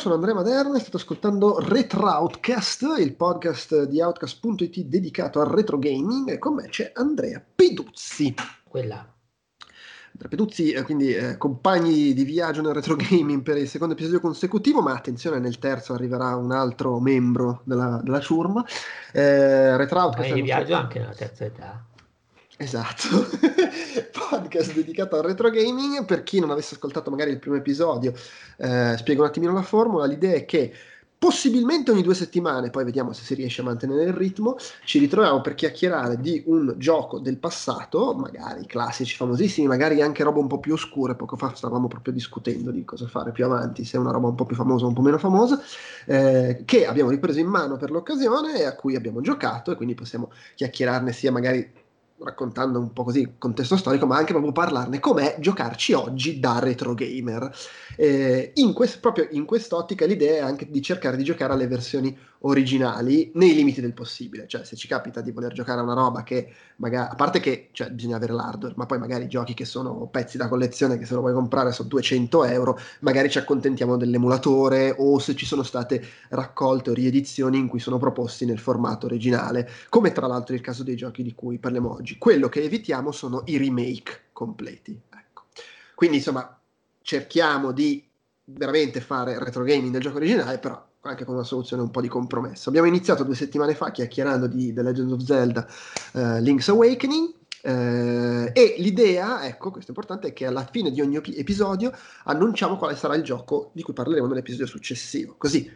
sono Andrea Maderna e state ascoltando Retroutcast, il podcast di Outcast.it dedicato al retro gaming e con me c'è Andrea Peduzzi. Quella. Andrea Peduzzi, eh, quindi eh, compagni di viaggio nel retro gaming per il secondo episodio consecutivo, ma attenzione, nel terzo arriverà un altro membro della, della ciurma. Eh, Retroutcast... di viaggio anche nella terza età. Esatto, podcast dedicato al retro gaming. Per chi non avesse ascoltato magari il primo episodio, eh, spiego un attimino la formula. L'idea è che possibilmente ogni due settimane, poi vediamo se si riesce a mantenere il ritmo, ci ritroviamo per chiacchierare di un gioco del passato, magari classici famosissimi, magari anche roba un po' più oscure. Poco fa stavamo proprio discutendo di cosa fare più avanti, se è una roba un po' più famosa o un po' meno famosa, eh, che abbiamo ripreso in mano per l'occasione e a cui abbiamo giocato e quindi possiamo chiacchierarne sia magari raccontando un po' così il contesto storico, ma anche proprio parlarne com'è giocarci oggi da retro gamer. Eh, in quest, proprio in quest'ottica l'idea è anche di cercare di giocare alle versioni originali nei limiti del possibile, cioè se ci capita di voler giocare a una roba che magari, a parte che cioè, bisogna avere l'hardware, ma poi magari giochi che sono pezzi da collezione che se lo vuoi comprare sono 200 euro, magari ci accontentiamo dell'emulatore o se ci sono state raccolte o riedizioni in cui sono proposti nel formato originale, come tra l'altro il caso dei giochi di cui parliamo oggi. Quello che evitiamo sono i remake completi. Ecco. Quindi insomma cerchiamo di veramente fare retro gaming del gioco originale, però anche con una soluzione un po' di compromesso. Abbiamo iniziato due settimane fa chiacchierando di The Legend of Zelda uh, Link's Awakening. Uh, e l'idea, ecco, questo è importante, è che alla fine di ogni episodio annunciamo quale sarà il gioco di cui parleremo nell'episodio successivo. Così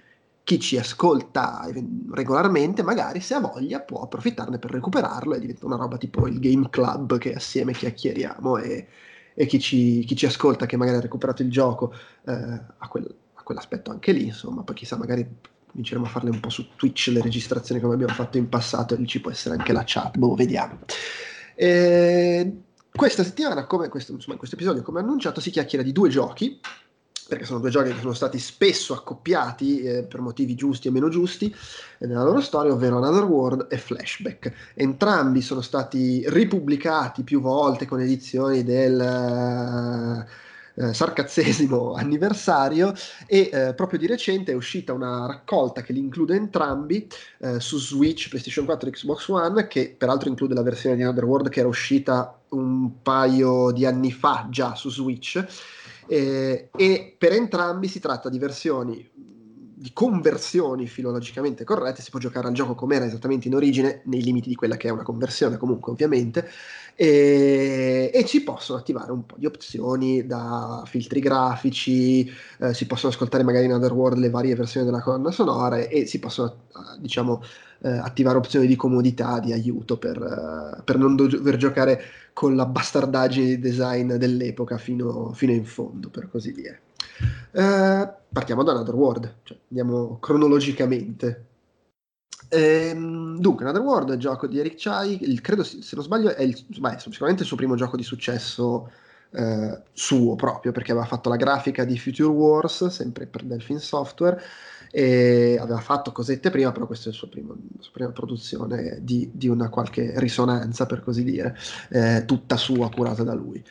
chi ci ascolta regolarmente, magari se ha voglia, può approfittarne per recuperarlo e diventa una roba tipo il Game Club che assieme chiacchieriamo e, e chi, ci, chi, ci, ascolta che magari ha recuperato il gioco eh, ha quel, quell'aspetto anche lì, insomma, poi chissà, magari cominceremo a farle un po' su Twitch le registrazioni come abbiamo fatto in passato e lì ci può essere anche la chat, boh, vediamo. E questa settimana, come questo, insomma, in questo episodio, come annunciato, si chiacchiera di due giochi, perché sono due giochi che sono stati spesso accoppiati eh, per motivi giusti e meno giusti eh, nella loro storia, ovvero Another World e Flashback. Entrambi sono stati ripubblicati più volte con edizioni del... Uh, eh, sarcazzesimo anniversario e eh, proprio di recente è uscita una raccolta che li include entrambi eh, su Switch, PlayStation 4 e Xbox One, che peraltro include la versione di Another World che era uscita un paio di anni fa già su Switch. Eh, e per entrambi si tratta di versioni di conversioni filologicamente corrette, si può giocare al gioco come era esattamente in origine, nei limiti di quella che è una conversione comunque ovviamente, e, e ci possono attivare un po' di opzioni da filtri grafici, eh, si possono ascoltare magari in Otherworld le varie versioni della colonna sonora e si possono eh, diciamo eh, attivare opzioni di comodità, di aiuto per, uh, per, non dover giocare con la bastardaggine di design dell'epoca fino, fino in fondo, per così dire. Uh, partiamo da Another World, cioè andiamo cronologicamente. Ehm, dunque, Another World è gioco di Eric Chai, il, credo se non sbaglio è il, beh, sicuramente il suo primo gioco di successo eh, suo proprio, perché aveva fatto la grafica di Future Wars, sempre per Delphine Software, e aveva fatto cosette prima, però questa è la sua prima, sua prima produzione di, di, una qualche risonanza, per così dire, eh, tutta sua, curata da lui.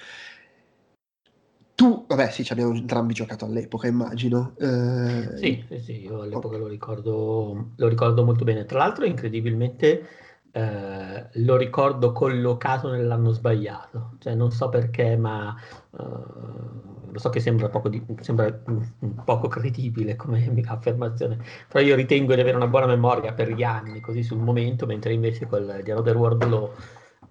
Tu, vabbè, sì, ci abbiamo entrambi giocato all'epoca, immagino. Eh, sì, sì, io all'epoca oh. lo, ricordo, lo ricordo molto bene. Tra l'altro, incredibilmente, eh, lo ricordo collocato nell'anno sbagliato. Cioè, non so perché, ma eh, lo so che sembra poco, di, sembra poco credibile come affermazione, però io ritengo di avere una buona memoria per gli anni, così sul momento, mentre invece quel di Another World lo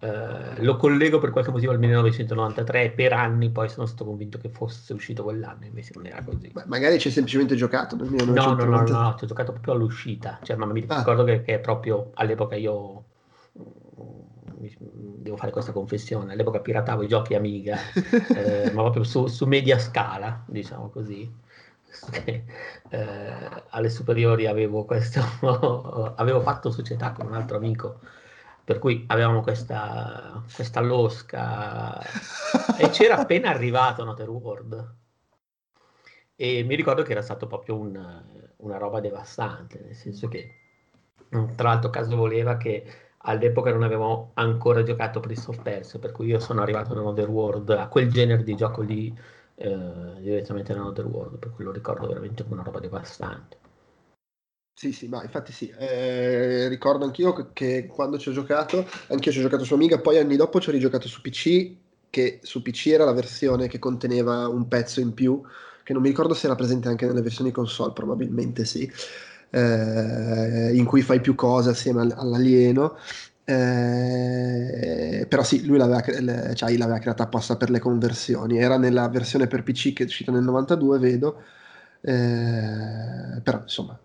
Uh, lo collego per qualche motivo al 1993 per anni poi sono stato convinto che fosse uscito quell'anno invece non era così. Beh, magari ci hai semplicemente giocato nel 1993 no no no, no, ci ho giocato proprio all'uscita. Cioè, ma mi ah. ricordo che, che, proprio all'epoca io devo fare questa confessione all'epoca piratavo i giochi Amiga eh, ma proprio su, su, media scala diciamo così. Eh, alle superiori avevo questo avevo fatto società con un altro amico per cui avevamo questa, questa losca e c'era appena arrivato Noter World e mi ricordo che era stato proprio un, una roba devastante, nel senso che tra l'altro caso voleva che all'epoca non avevamo ancora giocato Prince of Persia, per cui io sono arrivato da Another World, a quel genere di gioco lì eh, direttamente nell'Other World, per cui lo ricordo veramente come una roba devastante. Sì, sì, ma infatti sì, eh, ricordo anch'io che, che, quando ci ho giocato, anch'io ci ho giocato su Amiga, poi anni dopo ci ho rigiocato su PC, che su PC era la versione che conteneva un pezzo in più, che non mi ricordo se era presente anche nelle versioni console, probabilmente sì, eh, in cui fai più cose assieme all'alieno. Eh, però sì, lui l'aveva, cioè, l'aveva creata apposta per le conversioni. Era nella versione per PC che è uscita nel 92, vedo. Eh, però insomma,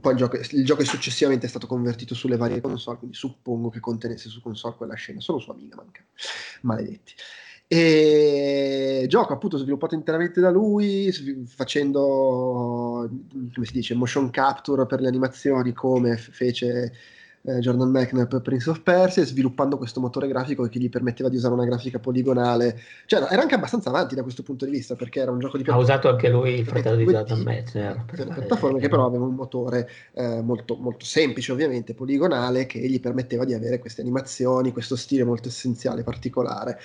poi il gioco, il gioco, è successivamente stato convertito sulle varie console, quindi suppongo che contenesse su console quella scena, solo su Amiga manca. Maledetti. E gioco appunto sviluppato interamente da lui, facendo come si dice motion capture per le animazioni come fece eh, Jordan per Prince of Persia, sviluppando questo motore grafico che gli permetteva di usare una grafica poligonale. Cioè, era anche abbastanza avanti da questo punto di vista, perché era un gioco di piattaforme. Ha usato anche lui il fratello di Jordan McNair. Per piattaforme che però aveva un motore eh, molto, molto semplice, ovviamente, poligonale, che gli permetteva di avere queste animazioni, questo stile molto essenziale, particolare.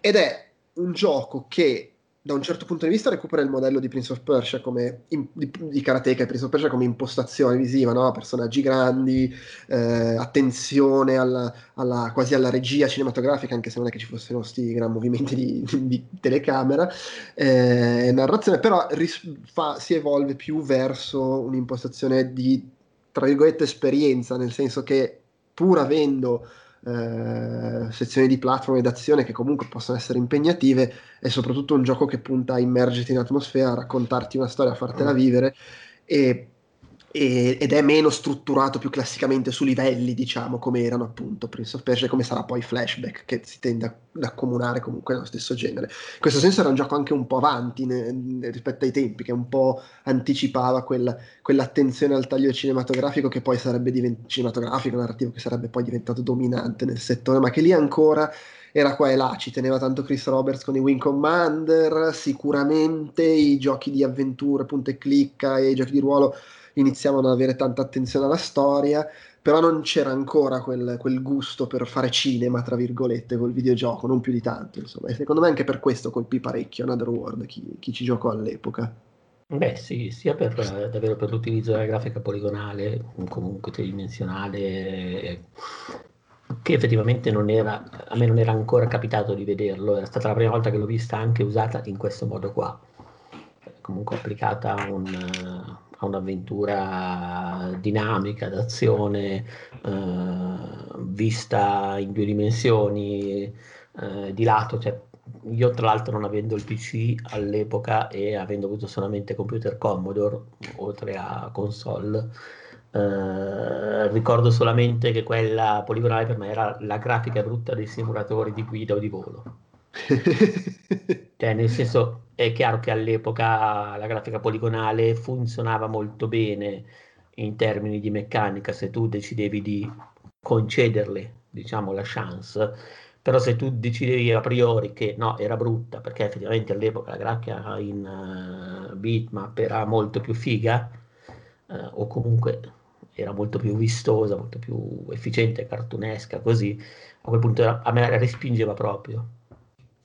Ed è un gioco che da un certo punto di vista recupera il modello di Prince of Persia come in, di, di Karateka e Prince of Persia come impostazione visiva, no? personaggi grandi, eh, attenzione alla, alla, quasi alla regia cinematografica, anche se non è che ci fossero questi gran movimenti di, di telecamera, eh, narrazione, però ris- fa, si evolve più verso un'impostazione di, tra virgolette, esperienza, nel senso che pur avendo eh, sezioni di platform ed azione che comunque possono essere impegnative è soprattutto un gioco che punta a immergerti in atmosfera, a raccontarti una storia, a fartela mm. vivere e e, ed è meno strutturato più classicamente su livelli, diciamo, come erano appunto Prince of Persia, come sarà poi Flashback, che si tende ad accomunare comunque nello stesso genere. In questo senso era un gioco anche un po' avanti ne, rispetto ai tempi, che un po' anticipava quel, quell'attenzione al taglio cinematografico che poi sarebbe diventato cinematografico, narrativo che sarebbe poi diventato dominante nel settore, ma che lì ancora era qua e là, ci teneva tanto Chris Roberts con i Wing Commander, sicuramente i giochi di avventura, punta e clicca e i giochi di ruolo iniziavano ad avere tanta attenzione alla storia, però non c'era ancora quel, quel, gusto per fare cinema, tra virgolette, col videogioco, non più di tanto, insomma. E secondo me anche per questo colpì parecchio Another World, chi, chi ci giocò all'epoca. Beh sì, sia per, davvero per l'utilizzo della grafica poligonale, comunque tridimensionale, che effettivamente non era, a me non era ancora capitato di vederlo, era stata la prima volta che l'ho vista anche usata in questo modo qua, comunque applicata un a un'avventura dinamica d'azione eh, vista in due dimensioni eh, di lato, cioè io tra l'altro non avendo il PC all'epoca e avendo avuto solamente computer Commodore oltre a console eh, ricordo solamente che quella poligonale per me era la grafica brutta dei simulatori di guida o di volo cioè, nel senso, è chiaro che all'epoca la grafica poligonale funzionava molto bene in termini di meccanica se tu decidevi di concederle, diciamo, la chance, però se tu decidevi a priori che no, era brutta, perché effettivamente all'epoca la grafica in uh, bitmap era molto più figa, uh, o comunque era molto più vistosa, molto più efficiente, cartunesca, così, a quel punto era, a me la respingeva proprio.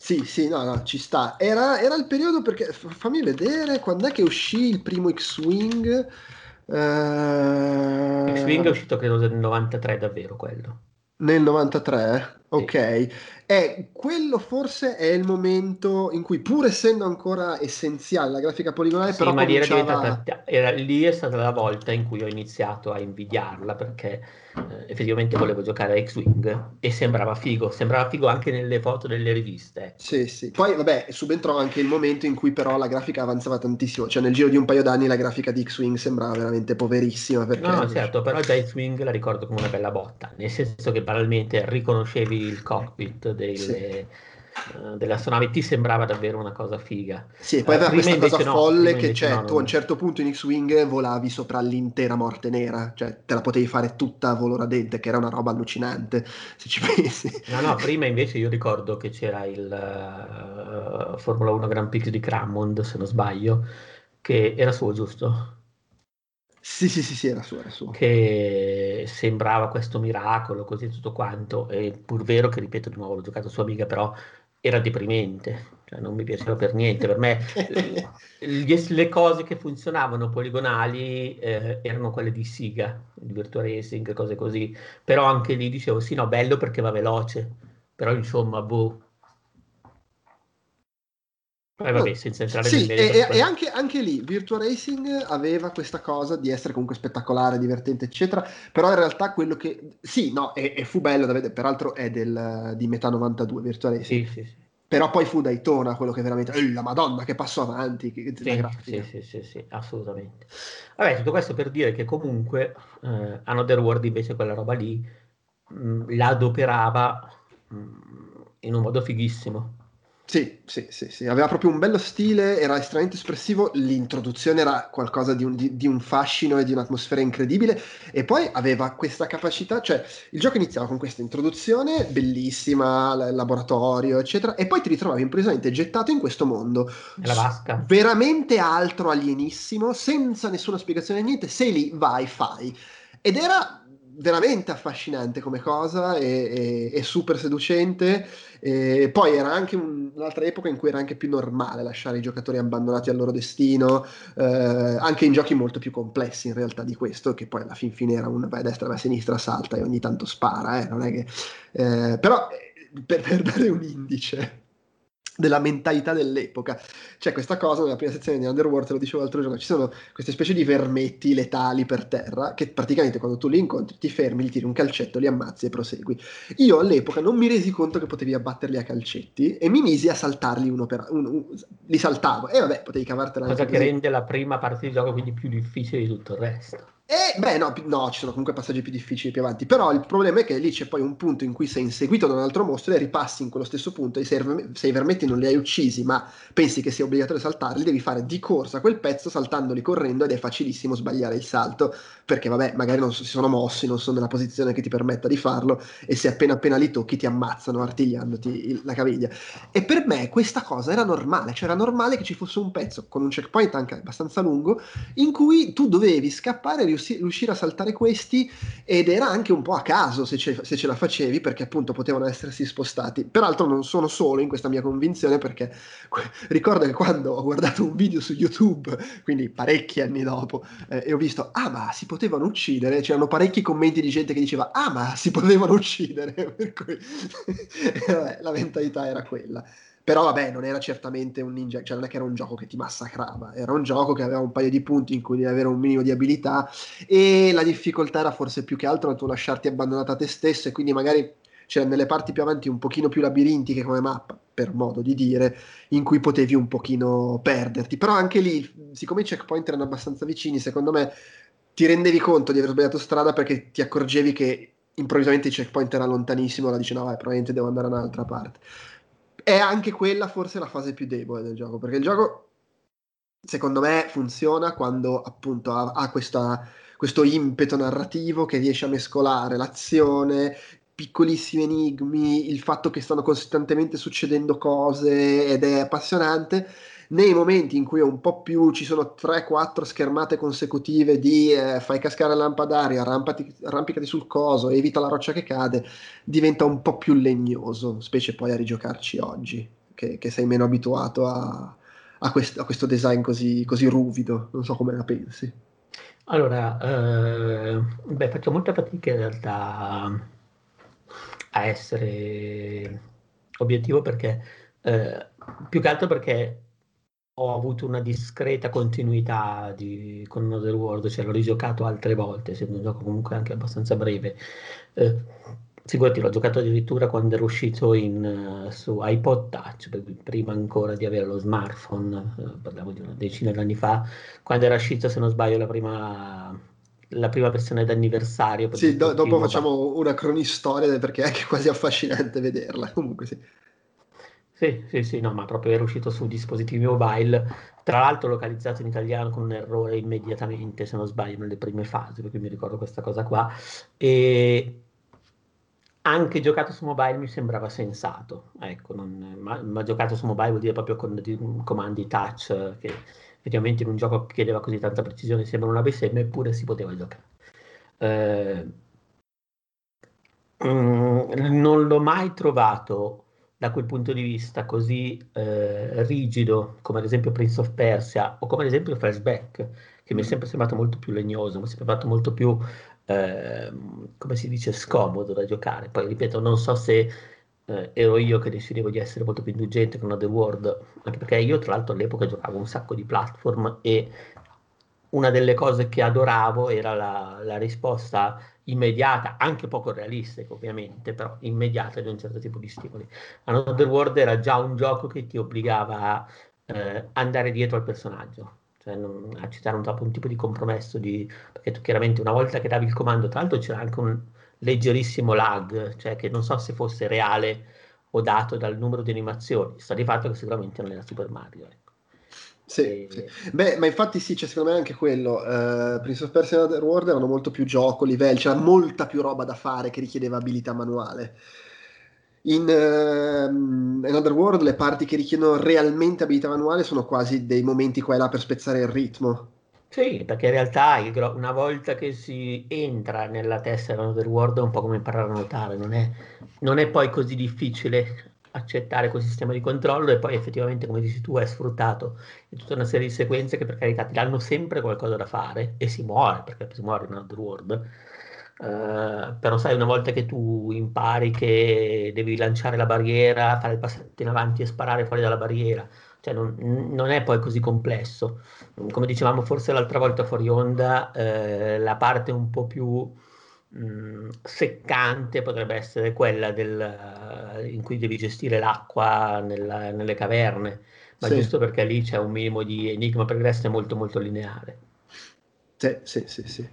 Sì, sì, no, no, ci sta. Era, era il periodo perché, fammi vedere, quando è che uscì il primo X-Wing? Eh... X-Wing è uscito credo nel 93 davvero quello. Nel 93? Ok. Sì. E quello forse è il momento in cui, pur essendo ancora essenziale la grafica poligonale, sì, però ma cominciava... era, era lì è stata la volta in cui ho iniziato a invidiarla perché eh, effettivamente volevo giocare a X-Wing e sembrava figo, sembrava figo anche nelle foto delle riviste. Sì, sì. Poi, vabbè, subentrò anche il momento in cui però la grafica avanzava tantissimo, cioè nel giro di un paio d'anni la grafica di X-Wing sembrava veramente poverissima. Perché... No, certo, però già X-Wing la ricordo come una bella botta, nel senso che banalmente riconoscevi il cockpit delle... Sì uh, delle astronavi ti sembrava davvero una cosa figa. Sì, e poi aveva uh, questa cosa no, folle che c'è, no, tu a un certo punto in X-Wing volavi sopra l'intera morte nera, cioè te la potevi fare tutta a volo radente, che era una roba allucinante, se ci pensi. No, no, prima invece io ricordo che c'era il uh, Formula 1 Grand Prix di Crammond, se non sbaglio, che era suo, giusto? Sì, sì, sì, sì, era suo, era suo. Che sembrava questo miracolo, così tutto quanto. È pur vero che, ripeto di nuovo, l'ho giocato su Amiga, però era deprimente, cioè non mi piaceva per niente. Per me le cose che funzionavano poligonali eh, erano quelle di Siga, di Virtua Racing, cose così. Però anche lì dicevo sì, no, bello perché va veloce, però insomma, boh. Eh, vabbè, senza entrare sì, nel. E, e anche, anche, lì Virtua Racing aveva questa cosa di essere comunque spettacolare, divertente, eccetera. Però in realtà quello che. Sì, no, e, e fu bello da vedere. Peraltro è del, di metà 92 Virtua Racing. Sì, sì, sì. Però poi fu Daytona quello che veramente. Eh, la Madonna, che passo avanti! Che, sì, sì, sì, sì, assolutamente. Vabbè, tutto questo per dire che comunque eh, Another World invece quella roba lì mh, mm, la adoperava mh, mm, in un modo fighissimo sì, sì, sì, sì, aveva proprio un bello stile, era estremamente espressivo, l'introduzione era qualcosa di un, di, di un, fascino e di un'atmosfera incredibile e poi aveva questa capacità, cioè il gioco iniziava con questa introduzione bellissima, l- laboratorio, eccetera, e poi ti ritrovavi improvvisamente gettato in questo mondo. La vasca. Veramente altro, alienissimo, senza nessuna spiegazione, niente, sei lì, vai, fai. Ed era veramente affascinante come cosa e, e, e super seducente. E poi era anche un, un'altra epoca in cui era anche più normale lasciare i giocatori abbandonati al loro destino, eh, anche in giochi molto più complessi in realtà di questo, che poi alla fin fine era un vai a destra, vai a sinistra, salta e ogni tanto spara, eh, non è che... Eh, però eh, per, per dare un indice della mentalità dell'epoca. C'è questa cosa nella prima sezione di Underworld, te lo dicevo l'altro giorno, ci sono queste specie di vermetti letali per terra che praticamente quando tu li incontri ti fermi, gli tiri un calcetto, li ammazzi e prosegui. Io all'epoca non mi resi conto che potevi abbatterli a calcetti e mi misi a saltarli uno per uno, li saltavo e vabbè, potevi cavartela Cosa che così. rende la prima parte di gioco quindi più difficile di tutto il resto. E beh, no, no, ci sono comunque passaggi più difficili più avanti. Però il problema è che lì c'è poi un punto in cui sei inseguito da un altro mostro e ripassi in quello stesso punto e se, i vermetti non li hai uccisi, ma pensi che sia obbligatorio saltarli, devi fare di corsa quel pezzo saltandoli correndo ed è facilissimo sbagliare il salto perché, vabbè, magari non si sono mossi, non sono nella posizione che ti permetta di farlo e se appena appena li tocchi ti ammazzano artigliandoti la caviglia. E per me questa cosa era normale, cioè era normale che ci fosse un pezzo con un checkpoint anche abbastanza lungo in cui tu dovevi scappare riuscire a saltare questi ed era anche un po' a caso se ce, se ce, la facevi perché appunto potevano essersi spostati. Peraltro non sono solo in questa mia convinzione perché ricordo che quando ho guardato un video su YouTube, quindi parecchi anni dopo, eh, e ho visto, ah ma si potevano uccidere, c'erano parecchi commenti di gente che diceva, ah ma si potevano uccidere, per cui vabbè, la mentalità era quella. Però vabbè, non era certamente un ninja, cioè non è che era un gioco che ti massacrava, era un gioco che aveva un paio di punti in cui devi avere un minimo di abilità e la difficoltà era forse più che altro tuo lasciarti abbandonata a te stesso e quindi magari c'erano nelle parti più avanti un pochino più labirintiche come mappa, per modo di dire, in cui potevi un pochino perderti. Però anche lì, siccome i checkpoint erano abbastanza vicini, secondo me ti rendevi conto di aver sbagliato strada perché ti accorgevi che improvvisamente il checkpoint era lontanissimo, la dici no, vai, probabilmente devo andare da un'altra parte è anche quella forse la fase più debole del gioco, perché il gioco secondo me funziona quando appunto ha, ha questa, questo impeto narrativo che riesce a mescolare l'azione, piccolissimi enigmi, il fatto che stanno costantemente succedendo cose ed è appassionante nei momenti in cui è un po' più ci sono 3-4 schermate consecutive di eh, fai cascare la lampada arrampati, arrampicati sul coso, evita la roccia che cade, diventa un po' più legnoso, specie poi a rigiocarci oggi, che, che sei meno abituato a, a, quest, a questo design così, così, ruvido, non so come la pensi. Allora, eh, beh, faccio molta fatica in realtà a essere obiettivo perché eh, più che altro perché ho avuto una discreta continuità di, con Another World, cioè l'ho rigiocato altre volte, essendo un gioco comunque anche abbastanza breve. Eh, figurati, l'ho giocato addirittura quando ero uscito in, uh, su iPod Touch, prima ancora di avere lo smartphone, uh, parliamo di una decina d'anni fa, quando era uscito, se non sbaglio, la prima, la prima versione d'anniversario. Sì, do- dopo facciamo una cronistoria perché è anche quasi affascinante vederla, comunque sì. Sì, sì, sì, no, ma proprio era uscito su dispositivi mobile, tra l'altro localizzato in italiano con un errore immediatamente, se non sbaglio, nelle prime fasi, perché mi ricordo questa cosa qua. E anche giocato su mobile mi sembrava sensato, ecco, non, ma, ma, giocato su mobile vuol dire proprio con di, comandi touch, che effettivamente in un gioco che chiedeva così tanta precisione sembra una bestemmia, eppure si poteva giocare. Eh, mm, non l'ho mai trovato da quel punto di vista così eh, rigido come ad esempio Prince of Persia o come ad esempio Flashback, che mi è mm. sempre sembrato molto più legnoso, mi è sempre sembrato molto più, eh, come si dice, scomodo da giocare. Poi ripeto, non so se eh, ero io che decidevo di essere molto più indulgente con The World, anche perché io tra l'altro all'epoca giocavo un sacco di platform e una delle cose che adoravo era la, la risposta immediata, anche poco realistica ovviamente, però immediata di un certo tipo di stimoli. Another World era già un gioco che ti obbligava a eh, andare dietro al personaggio, cioè non, a citare un, un tipo di compromesso, di, perché tu chiaramente una volta che davi il comando, tra l'altro c'era anche un leggerissimo lag, cioè che non so se fosse reale o dato dal numero di animazioni, sta di fatto che sicuramente non era Super Mario. Ecco. Sì, sì, Beh, ma infatti sì, c'è secondo me anche quello. Uh, Prince of Persia e Other World erano molto più gioco, livelli, c'era molta più roba da fare che richiedeva abilità manuale. In uh, Another World le parti che richiedono realmente abilità manuale sono quasi dei momenti qua e là per spezzare il ritmo. Sì, perché in realtà il, una volta che si entra nella testa di Another World è un po' come imparare a nuotare, non è, non è poi così difficile accettare quel sistema di controllo e poi effettivamente, come dici tu, è sfruttato in tutta una serie di sequenze che per carità ti danno sempre qualcosa da fare e si muore, perché si muore in Underworld. Uh, però sai, una volta che tu impari che devi lanciare la barriera, fare il passetto in avanti e sparare fuori dalla barriera, cioè non, non è poi così complesso. Come dicevamo forse l'altra volta fuori onda, eh, la parte un po' più mh, seccante potrebbe essere quella del, in cui devi gestire l'acqua nella, nelle caverne, ma sì. giusto perché lì c'è un minimo di enigma, resto è molto molto lineare. Sì, sì, sì. sì.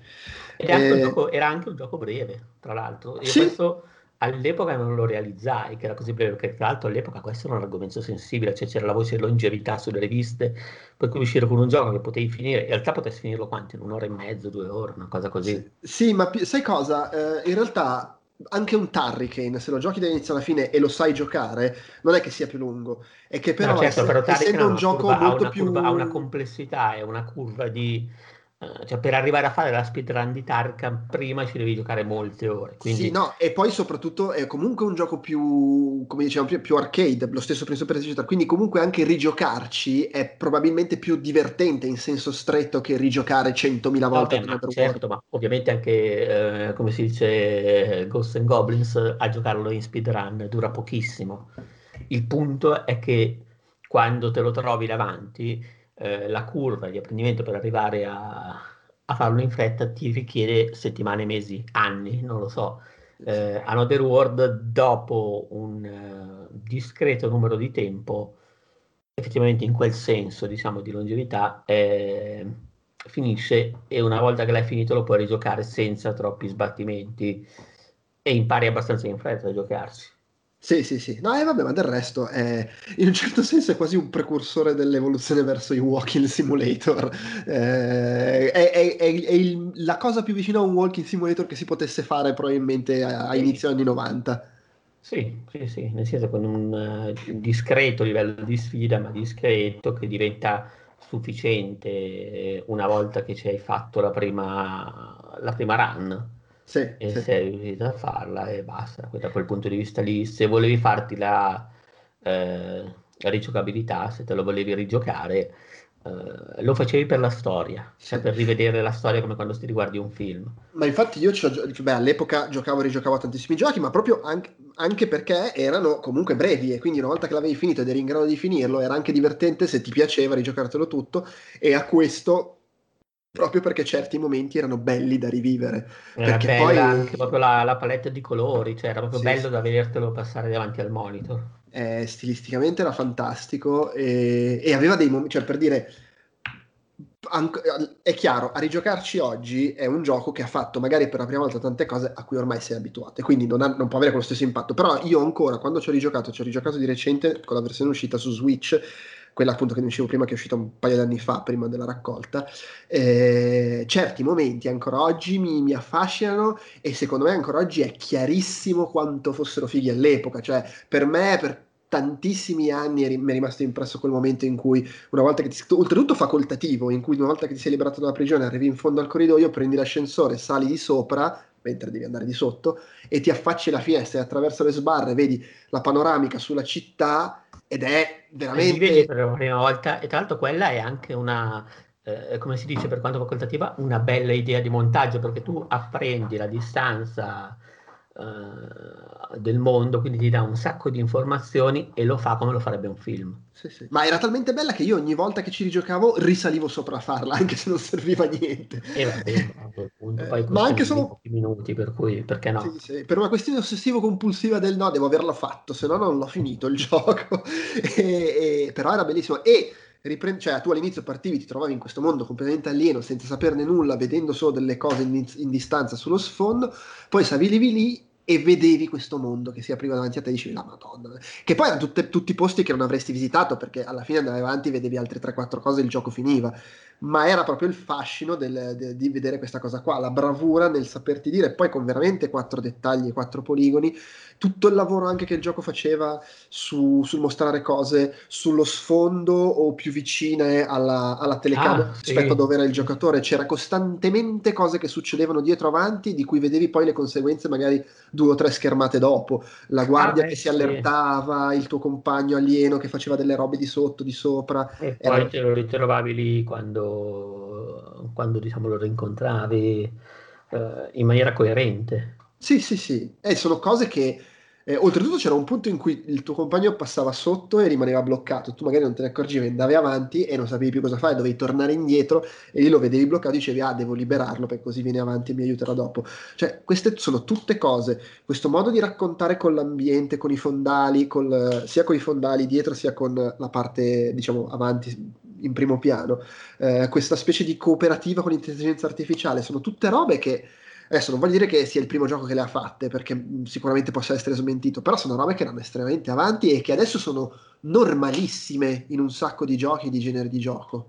Ed anche eh... gioco, era anche un gioco breve, tra l'altro. Io sì. questo all'epoca non lo realizzai che era così breve, perché tra l'altro all'epoca questo era un argomento sensibile, cioè c'era la voce di longevità sulle riviste, per cui uscire con un gioco che potevi finire, in realtà potessi finirlo quanto? In un'ora e mezzo, due ore, una cosa così. Sì, sì ma sai cosa? Eh, in realtà anche un Turricane, se lo giochi dall'inizio alla fine e lo sai giocare, non è che sia più lungo, è che però, no, certo, però essendo un gioco curva, molto ha più... Curva, ha una complessità, è una curva di eh, cioè per arrivare a fare la speedrun di Tarkam prima ci devi giocare molte ore. Quindi... Sì, no, e poi soprattutto è comunque un gioco più, come dicevamo, più, più arcade, lo stesso Prince of Persia, quindi comunque anche rigiocarci è probabilmente più divertente in senso stretto che rigiocare 100.000 volte. Vabbè, ma certo, ma ovviamente anche, eh, come si dice, Ghosts and Goblins a giocarlo in speedrun dura pochissimo. Il punto è che quando te lo trovi davanti eh, la curva di apprendimento per arrivare a, a, farlo in fretta ti richiede settimane, mesi, anni, non lo so. Eh, Another World, dopo un uh, discreto numero di tempo, effettivamente in quel senso, diciamo, di longevità, eh, finisce e una volta che l'hai finito lo puoi rigiocare senza troppi sbattimenti e impari abbastanza in fretta a giocarsi. Sì, sì, sì. No, e eh, vabbè, ma del resto è, in un certo senso è quasi un precursore dell'evoluzione verso i walking simulator. Eh, è, è, è il, la cosa più vicina a un walking simulator che si potesse fare probabilmente a, a inizio anni 90. Sì, sì, sì, nel senso con un uh, discreto livello di sfida, ma discreto che diventa sufficiente una volta che ci hai fatto la prima, la prima run sì, e sì. sei riuscito a farla e basta. Da quel punto di vista lì, se volevi farti la, eh, la rigiocabilità, se te lo volevi rigiocare, eh, lo facevi per la storia, cioè per rivedere la storia come quando ti riguardi un film. Ma infatti io beh, all'epoca giocavo e rigiocavo tantissimi giochi, ma proprio anche, anche, perché erano comunque brevi e quindi una volta che l'avevi finito ed eri in grado di finirlo era anche divertente se ti piaceva rigiocartelo tutto e a questo proprio perché certi momenti erano belli da rivivere. Era perché poi anche proprio la, la, palette di colori, cioè era proprio sì, bello sì. da vedertelo passare davanti al monitor. Eh, stilisticamente era fantastico e, e aveva dei momenti, cioè per dire, è chiaro, a rigiocarci oggi è un gioco che ha fatto magari per la prima volta tante cose a cui ormai sei abituato e quindi non, ha, non può avere quello stesso impatto. Però io ancora, quando ci ho rigiocato, ci ho rigiocato di recente con la versione uscita su Switch quella appunto che dicevo prima che è uscita un paio di anni fa, prima della raccolta, eh, certi momenti ancora oggi mi, mi, affascinano e secondo me ancora oggi è chiarissimo quanto fossero fighi all'epoca, cioè per me, per tantissimi anni mi è rimasto impresso quel momento in cui una volta che ti oltretutto facoltativo in cui una volta che ti sei liberato dalla prigione arrivi in fondo al corridoio prendi l'ascensore sali di sopra mentre devi andare di sotto, e ti affacci alla finestra e attraverso le sbarre vedi la panoramica sulla città ed è veramente... per la prima volta, e tra l'altro quella è anche una, eh, come si dice per quanto facoltativa, una bella idea di montaggio, perché tu apprendi la distanza eh, del mondo, quindi ti dà un sacco di informazioni e lo fa come lo farebbe un film. Sì, sì. Ma era talmente bella che io ogni volta che ci rigiocavo risalivo sopra a farla, anche se non serviva a niente. E vabbè, eh, ma anche solo pochi minuti, per cui perché no? Sì. Per una questione ossessivo-compulsiva del no, devo averlo fatto, se no non l'ho finito il gioco. e, e, però era bellissimo. E riprend- cioè, tu all'inizio partivi, ti trovavi in questo mondo completamente alieno, senza saperne nulla, vedendo solo delle cose in, in distanza sullo sfondo, poi salivi lì e vedevi questo mondo che si apriva davanti a te e dicevi la madonna che poi erano tutte, tutti posti che non avresti visitato perché alla fine andavi avanti vedevi altre 3-4 cose e il gioco finiva. Ma era proprio il fascino del, de, di vedere questa cosa qua la bravura nel saperti dire poi con veramente quattro dettagli e quattro poligoni tutto il lavoro anche che il gioco faceva su, sul mostrare cose sullo sfondo o più vicine alla, alla telecamera ah, rispetto sì. a dove era il giocatore. C'era costantemente cose che succedevano dietro avanti, di cui vedevi poi le conseguenze magari due o tre schermate dopo. La guardia ah, che si allertava, il tuo compagno alieno che faceva delle robe di sotto, di sopra. E era... poi te lo ritrovavi lì quando, quando diciamo, lo rincontravi eh, in maniera coerente. Sì, sì, sì. E sono cose che eh, oltretutto c'era un punto in cui il tuo compagno passava sotto e rimaneva bloccato, tu magari non te ne accorgevi, andavi avanti e non sapevi più cosa fare, dovevi tornare indietro e lì lo vedevi bloccato e dicevi ah devo liberarlo perché così viene avanti e mi aiuterà dopo. Cioè queste sono tutte cose, questo modo di raccontare con l'ambiente, con i fondali, col, sia con i fondali dietro sia con la parte diciamo avanti in primo piano, eh, questa specie di cooperativa con l'intelligenza artificiale, sono tutte robe che Adesso non voglio dire che sia il primo gioco che le ha fatte, perché sicuramente possa essere smentito, però sono robe che erano estremamente avanti e che adesso sono normalissime in un sacco di giochi di genere di gioco.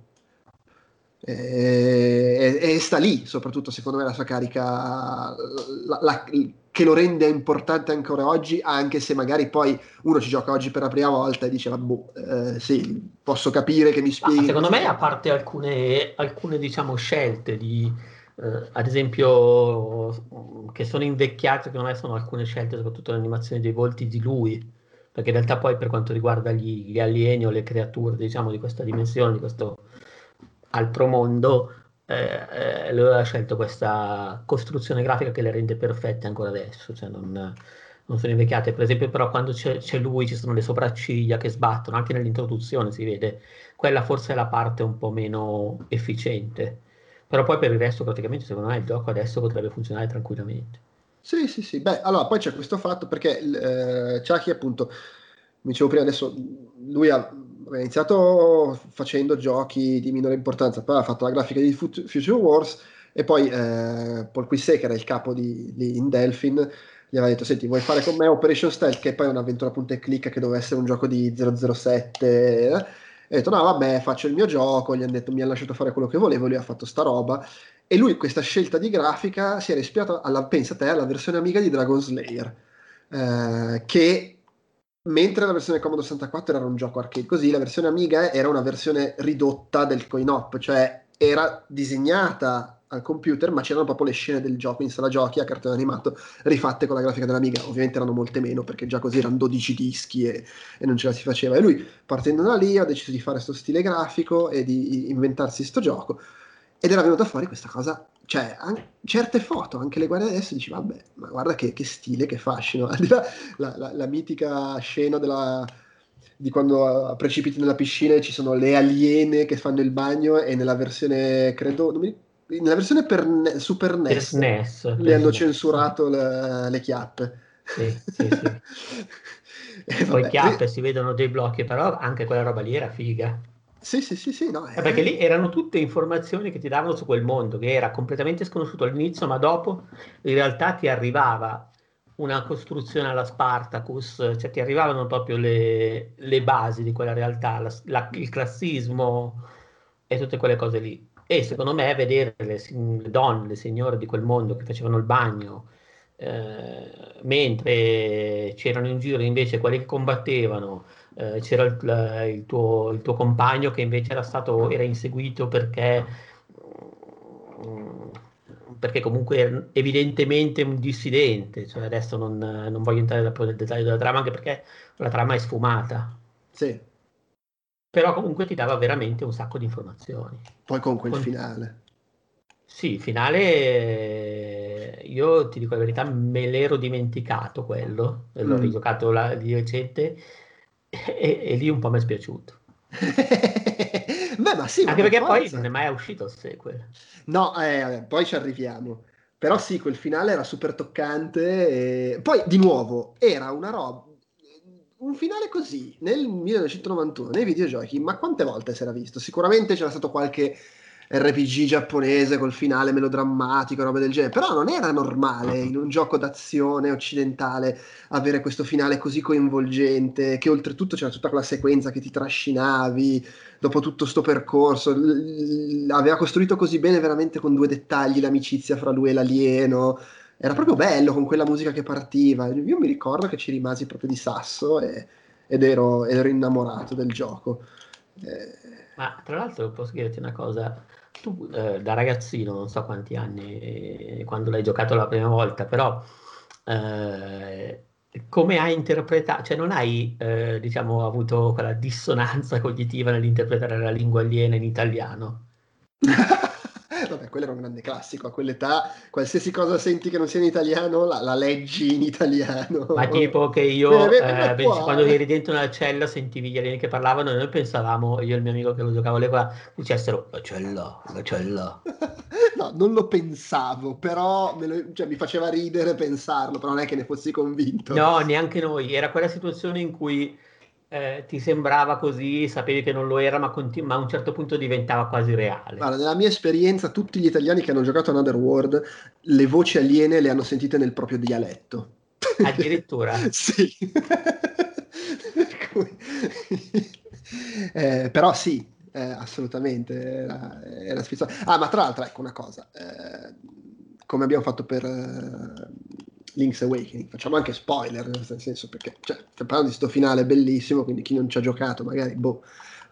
E, e, e sta lì, soprattutto secondo me, la sua carica la, la, che lo rende importante ancora oggi, anche se magari poi uno ci gioca oggi per la prima volta e dice, boh, eh, sì, posso capire che mi spieghi. Ah, secondo me, a parte alcune, alcune diciamo, scelte di eh, ad esempio che sono invecchiate, secondo me sono alcune scelte, soprattutto l'animazione dei volti di lui, perché in realtà poi per quanto riguarda gli, gli alieni o le creature, diciamo, di questa dimensione, di questo altro mondo, eh, eh, lui ha scelto questa costruzione grafica che le rende perfette ancora adesso, cioè non, non sono invecchiate. Per esempio, però, quando c'è, c'è, lui ci sono le sopracciglia che sbattono, anche nell'introduzione si vede, quella forse è la parte un po' meno efficiente però poi per il resto praticamente secondo me il gioco adesso potrebbe funzionare tranquillamente. Sì, sì, sì. Beh, allora poi c'è questo fatto perché eh, Chucky appunto, come dicevo prima, adesso lui ha, iniziato facendo giochi di minore importanza, poi ha fatto la grafica di Future Wars e poi eh, Paul Quissé, che era il capo di, di in Delphin, gli aveva detto, senti, vuoi fare con me Operation Stealth, che poi è un'avventura punta e clicca che doveva essere un gioco di 007... Eh? Ho detto, no, vabbè, faccio il mio gioco, gli hanno detto, mi hanno lasciato fare quello che volevo, lui ha fatto sta roba. E lui, questa scelta di grafica, si era ispirato, alla, pensa te, alla versione amiga di Dragon Slayer, eh, che mentre la versione Commodore 64 era un gioco arcade così, la versione Amiga era una versione ridotta del coin-op, cioè era disegnata al computer, ma c'erano proprio le scene del gioco in sala giochi a cartone animato rifatte con la grafica dell'Amiga. Ovviamente erano molte meno perché già così erano 12 dischi e, e non ce la si faceva. E lui, partendo da lì, ha deciso di fare questo stile grafico e di inventarsi questo gioco. Ed era venuta fuori questa cosa, cioè, an- certe foto, anche le guardi adesso, dici, vabbè, ma guarda che, che stile, che fascino. la, la, la mitica scena della, di quando precipiti nella piscina e ci sono le aliene che fanno il bagno e nella versione, credo, non mi nella versione per ne- Super NES, per SNES per le hanno censurato le, le, chiappe. Sì, sì, sì. Poi chiappe, si vedono dei blocchi, però anche quella roba lì era figa. Sì, sì, sì, sì no, è... Perché lì erano tutte informazioni che ti davano su quel mondo, che era completamente sconosciuto all'inizio, ma dopo in realtà ti arrivava una costruzione alla Spartacus, cioè ti arrivavano proprio le, le basi di quella realtà, la, la, il classismo e tutte quelle cose lì. E secondo me vedere le, le donne, le signore di quel mondo che facevano il bagno, eh, mentre c'erano in giro invece quelli che combattevano, eh, c'era il, il, tuo, il, tuo, compagno che invece era stato era inseguito perché mm, perché comunque è evidentemente un dissidente, cioè adesso non, non voglio entrare nel dettaglio della trama anche perché la trama è sfumata. Sì. Però comunque ti dava veramente un sacco di informazioni. Poi con quel con... finale. Sì, finale io ti dico la verità, me l'ero dimenticato quello, mm. l'ho rigiocato la, di recente e, e lì un po' mi è spiaciuto. Beh, ma sì. Anche perché forza. poi non è mai uscito il sequel. No, eh, poi ci arriviamo. Però sì, quel finale era super toccante. E... Poi, di nuovo, era una roba. Un finale così nel 1991 nei videogiochi, ma quante volte si era visto? Sicuramente c'era stato qualche RPG giapponese col finale melodrammatico, roba del genere, però non era normale in un gioco d'azione occidentale avere questo finale così coinvolgente, che oltretutto c'era tutta quella sequenza che ti trascinavi dopo tutto sto percorso, l- aveva costruito così bene veramente con due dettagli l'amicizia fra lui e l'alieno, era proprio bello con quella musica che partiva, io mi ricordo che ci rimasi proprio di sasso e, ed ero, ero innamorato del gioco. Eh... Ma tra l'altro posso dirti una cosa, tu eh, da ragazzino, non so quanti anni, eh, quando l'hai giocato la prima volta, però eh, come hai interpretato, cioè non hai eh, diciamo avuto quella dissonanza cognitiva nell'interpretare la lingua aliena in italiano? Quello era un grande classico. A quell'età, qualsiasi cosa senti che non sia in italiano, la, la leggi in italiano. Ma tipo che io, beh, beh, eh, quando eri dentro una cella, sentivi gli alieni che parlavano, e noi pensavamo, io e il mio amico che lo giocavo all'epoca, dicessero la cella, la cella. no, non lo pensavo, però lo, cioè, mi faceva ridere pensarlo, però non è che ne fossi convinto. No, neanche noi. Era quella situazione in cui eh, ti sembrava così, sapevi che non lo era, ma, continu- ma, a un certo punto diventava quasi reale. Guarda, nella mia esperienza, tutti gli italiani che hanno giocato a Another World, le voci aliene le hanno sentite nel proprio dialetto. Addirittura? sì. eh, però sì, eh, assolutamente. Era, era ah, ma tra l'altro, ecco una cosa. Eh, come abbiamo fatto per Link's Awakening. Facciamo anche spoiler, nel senso perché cioè, stiamo parlando di questo finale bellissimo, quindi chi non ci ha giocato magari, boh.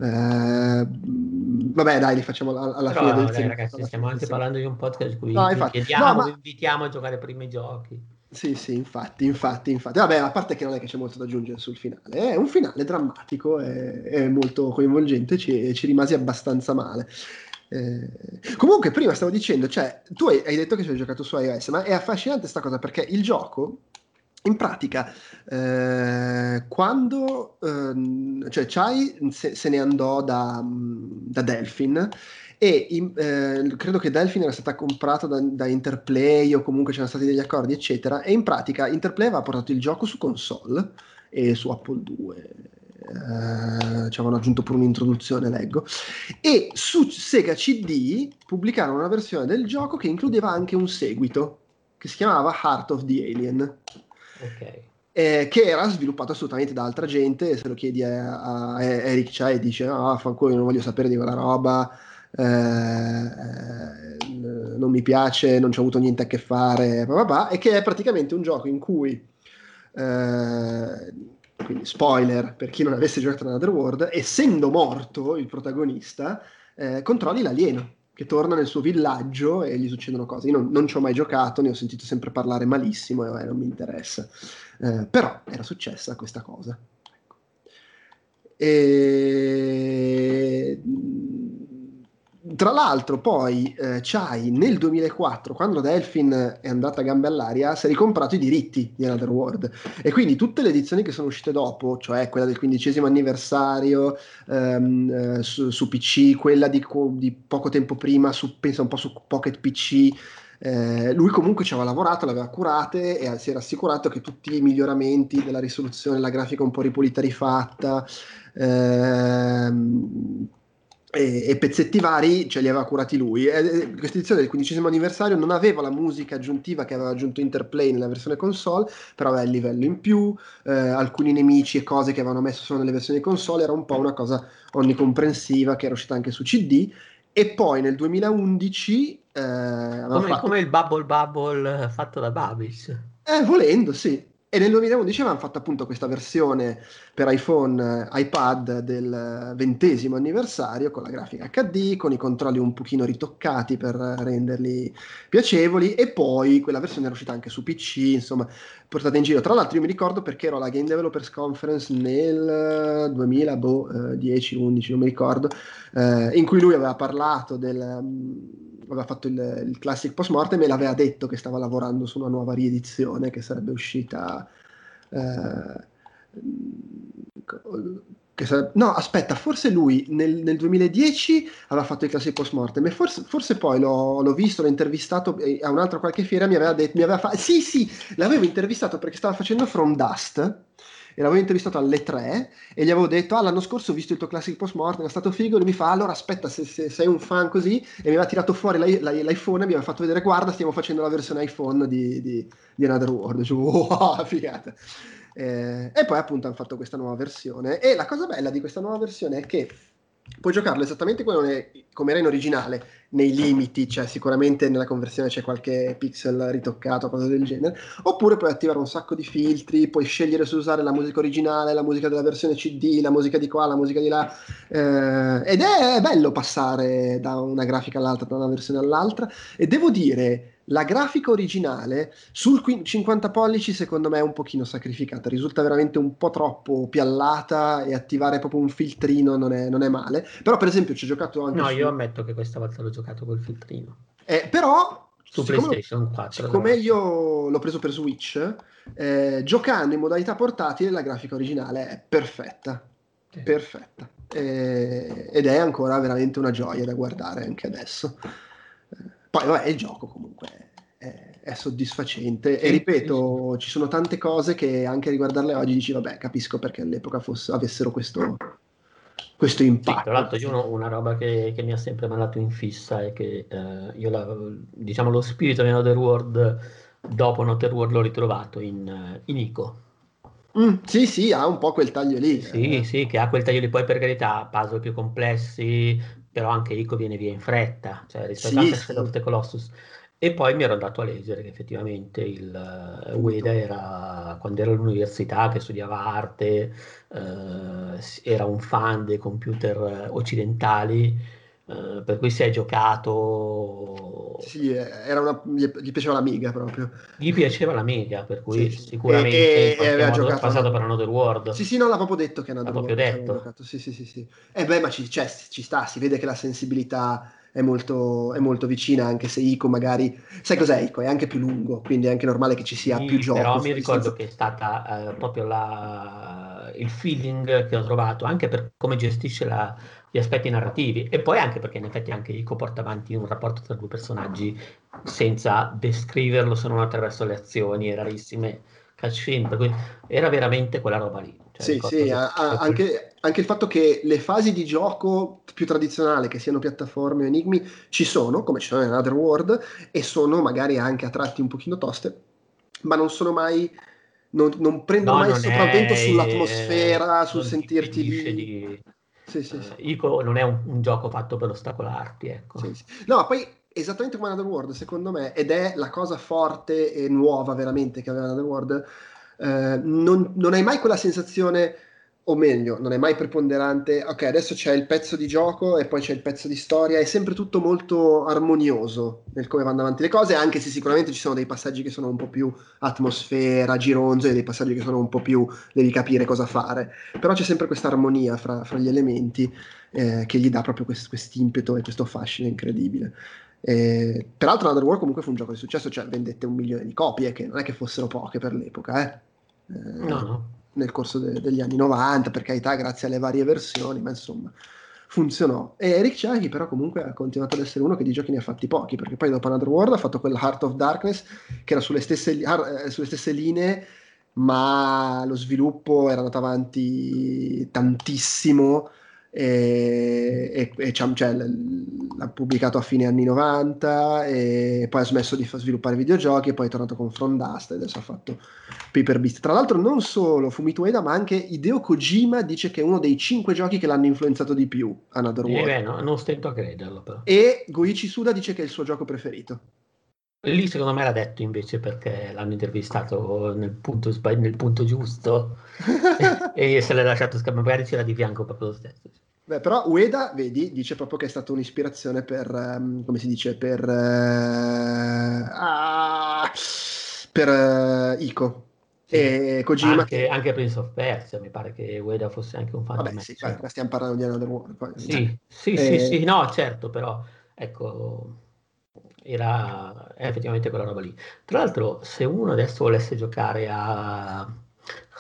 Eh, vabbè, dai, li facciamo alla, alla Però, fine del dai, ragazzi, stiamo anche parlando di un podcast in cui no, infatti, chiediamo, no, ma... invitiamo a giocare i giochi. Sì, sì, infatti, infatti, infatti. Vabbè, a parte che non è che c'è molto da aggiungere sul finale, è un finale drammatico, è, è molto coinvolgente, ci, ci rimasi abbastanza male. Eh, comunque, prima stavo dicendo, cioè, tu hai, hai detto che ci hai giocato su iOS, ma è affascinante questa cosa perché il gioco, in pratica, eh, quando eh, cioè Chai se, se, ne andò da, da Delphin e in, eh, credo che Delphin era stata comprata da, da, Interplay o comunque c'erano stati degli accordi, eccetera, e in pratica Interplay aveva portato il gioco su console e su Apple 2 eh, ci avevano aggiunto pure un'introduzione, leggo, e su Sega CD pubblicarono una versione del gioco che includeva anche un seguito, che si chiamava Heart of the Alien. Ok. Eh, che era sviluppato assolutamente da altra gente, se lo chiedi a, a Eric Chai dice no, fanculo, non voglio sapere di quella roba, eh, non mi piace, non ci ho avuto niente a che fare, blah, blah, blah, e che è praticamente un gioco in cui eh, quindi spoiler per chi non avesse giocato a Another World, essendo morto il protagonista, eh, controlli l'alieno che torna nel suo villaggio e gli succedono cose. Io non, non ci ho mai giocato, ne ho sentito sempre parlare malissimo e eh, non mi interessa. Eh, però era successa questa cosa. Ecco. E tra l'altro poi eh, Chai nel 2004 quando Delphin è andata a gambe all'aria si è ricomprato i diritti di Another World. E quindi tutte le edizioni che sono uscite dopo cioè quella del quindicesimo anniversario ehm, eh, su, su, PC quella di, di, poco tempo prima su, pensa un po' su Pocket PC eh, lui comunque ci aveva lavorato, le aveva curate e si era assicurato che tutti i miglioramenti della risoluzione, la grafica un po' ripulita, rifatta, ehm, e, e, pezzetti vari ce li aveva curati lui. E, questa edizione del quindicesimo anniversario non aveva la musica aggiuntiva che aveva aggiunto Interplay nella versione console, però aveva il livello in più, eh, alcuni nemici e cose che avevano messo solo nelle versioni console, era un po' una cosa onnicomprensiva che era uscita anche su CD. E poi nel 2011 eh, come, fatto... come, il Bubble Bubble fatto da Babis. Eh, volendo, sì. E nel 2011 avevano fatto appunto questa versione per iPhone, eh, iPad del ventesimo anniversario con la grafica HD, con i controlli un pochino ritoccati per renderli piacevoli e poi quella versione era uscita anche su PC, insomma, portata in giro. Tra l'altro io mi ricordo perché ero alla Game Developers Conference nel 2010, 11, non mi ricordo, eh, in cui lui aveva parlato del mm, aveva fatto il, il classic post mortem e l'aveva detto che stava lavorando su una nuova riedizione che sarebbe uscita. Eh, che sarebbe, no, aspetta, forse lui nel, nel, 2010 aveva fatto il classic post mortem e forse, forse poi l'ho, l'ho, visto, l'ho intervistato a un'altra qualche fiera mi aveva detto, mi aveva fatto, sì, sì, l'avevo intervistato perché stava facendo From Dust e l'avevo intervistato alle 3 e gli avevo detto ah l'anno scorso ho visto il tuo classic post mortem è stato figo. E mi fa allora aspetta se, se sei un fan così. E mi aveva tirato fuori l'i- l'i- l'iPhone e mi aveva fatto vedere guarda stiamo facendo la versione iPhone di, di, di Another World. Cioè, wow figata. Eh, e poi appunto hanno fatto questa nuova versione. E la cosa bella di questa nuova versione è che puoi giocarlo esattamente come, come era in originale, nei limiti, cioè sicuramente nella conversione c'è qualche pixel ritoccato, cosa del genere, oppure puoi attivare un sacco di filtri, puoi scegliere se usare la musica originale, la musica della versione CD, la musica di qua, la musica di là, eh, ed è bello passare da una grafica all'altra, da una versione all'altra, e devo dire la grafica originale sul 50 pollici secondo me è un pochino sacrificata, risulta veramente un po' troppo piallata e attivare proprio un filtrino non è, non è male. Però per esempio ci ho giocato anche... No, su... io ammetto che questa volta l'ho giocato col filtrino. Eh, però... Su PlayStation 4. Siccome io l'ho preso per Switch, eh, giocando in modalità portatile la grafica originale è perfetta. Sì. Perfetta. Eh, ed è ancora veramente una gioia da guardare anche adesso. Poi vabbè, il gioco comunque è, è soddisfacente sì, e ripeto, sì. ci sono tante cose che anche a riguardarle oggi dici vabbè, capisco perché all'epoca fosse, avessero questo, questo impatto. Sì, tra l'altro io una roba che, che, mi ha sempre mandato in fissa è che eh, io la, diciamo lo spirito di Another World dopo Another World l'ho ritrovato in, in Ico. Mm, sì, sì, ha un po' quel taglio lì. Sì, eh. sì, che ha quel taglio lì, poi per carità, puzzle più complessi, però anche Ico viene via in fretta, cioè rispetto sì, a Shadow of the Colossus. E poi mi ero andato a leggere che effettivamente il uh, Ueda era, quando era all'università, che studiava arte, uh, era un fan dei computer occidentali, uh, per cui si è giocato... Sì, una, gli, piaceva l'Amiga proprio. Gli piaceva l'Amiga, per cui sì, sicuramente e, e, aveva giocato passato per Another World. Sì, sì, no, l'ha proprio detto che è Another L'ha proprio detto. Sì, sì, sì, sì. Eh beh, ma ci, cioè, ci sta, si vede che la sensibilità è molto, è molto, vicina, anche se Ico magari... Sai cos'è Ico? È anche più lungo, quindi è anche normale che ci sia sì, più gioco. Però mi ricordo che è stata eh, proprio la, il feeling che ho trovato, anche per come gestisce la, gli aspetti narrativi e poi anche perché in effetti anche Ico porta avanti un rapporto tra due personaggi senza descriverlo se non attraverso le azioni rarissime cutscene, per cui era veramente quella roba lì. Cioè, sì, sì, a, a, anche, anche, il fatto che le fasi di gioco più tradizionali, che siano piattaforme o enigmi, ci sono, come ci sono in Another World, e sono magari anche a tratti un pochino toste, ma non sono mai... Non, non prendono no, mai il sopravvento è, sull'atmosfera, sul sentirti lì. Di... Sì, sì, sì. Ico non è un, un, gioco fatto per ostacolarti, ecco. Sì, sì. No, poi esattamente come Another World, secondo me, ed è la cosa forte e nuova veramente che aveva Another World, eh, non, non hai mai quella sensazione o meglio, non è mai preponderante, ok, adesso c'è il pezzo di gioco e poi c'è il pezzo di storia, è sempre tutto molto armonioso nel come vanno avanti le cose, anche se sicuramente ci sono dei passaggi che sono un po' più atmosfera, gironzo e dei passaggi che sono un po' più devi capire cosa fare, però c'è sempre questa armonia fra, fra gli elementi eh, che gli dà proprio questo impeto e questo fascino incredibile. Eh, peraltro Underworld comunque fu un gioco di successo, cioè vendette un milione di copie, che non è che fossero poche per l'epoca, eh. Eh, no, no nel corso de- degli anni 90, per carità, grazie alle varie versioni, ma insomma funzionò. E Eric Chahi però comunque ha continuato ad essere uno che di giochi ne ha fatti pochi, perché poi dopo Another World ha fatto quel Heart of Darkness che era sulle stesse, eh, sulle stesse linee, ma lo sviluppo era andato avanti tantissimo e, e, e cioè, l'ha pubblicato a fine anni 90 e poi ha smesso di sviluppare videogiochi e poi è tornato con From Dust e adesso ha fatto Paper Beast. Tra l'altro non solo Fumito Ueda ma anche Hideo Kojima dice che è uno dei cinque giochi che l'hanno influenzato di più Another World. Eh beh, no, non stento a crederlo però. E Goichi Suda dice che è il suo gioco preferito. Lì secondo me l'ha detto invece perché l'hanno intervistato nel punto, nel punto giusto e se l'ha lasciato scappare, magari c'era di fianco proprio lo stesso. Beh, però Ueda, vedi, dice proprio che è stata un'ispirazione per, um, come si dice, per, uh, ah, per uh, Ico. Sì. E Kojima anche, anche, Prince of Persia mi pare che Ueda fosse anche un fan Vabbè, sì, cioè, stiamo parlando di Another World poi, sì, cioè. sì, e... sì, sì, no certo però ecco era effettivamente quella roba lì tra l'altro se uno adesso volesse giocare a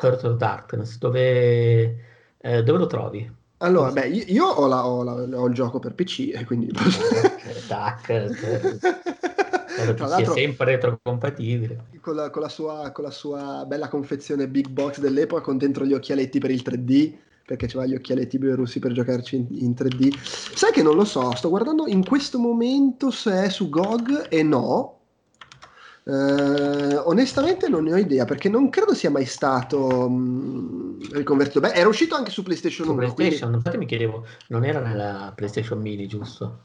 Heart of Darkness dove, eh, dove lo trovi? Allora, beh, io ho, la, ho, la, ho, il gioco per PC e quindi... Tac, Tra è sempre retrocompatibile. Con la, con, la sua, con la sua bella confezione big box dell'epoca con dentro gli occhialetti per il 3D, perché c'aveva gli occhialetti bielorussi per giocarci in, in, 3D. Sai che non lo so, sto guardando in questo momento se è su GOG e no, Uh, onestamente non ne ho idea perché non credo sia mai stato mh, riconvertito. Beh, era uscito anche su PlayStation su 1. PlayStation, quindi... infatti mi chiedevo, non era nella PlayStation Mini, giusto?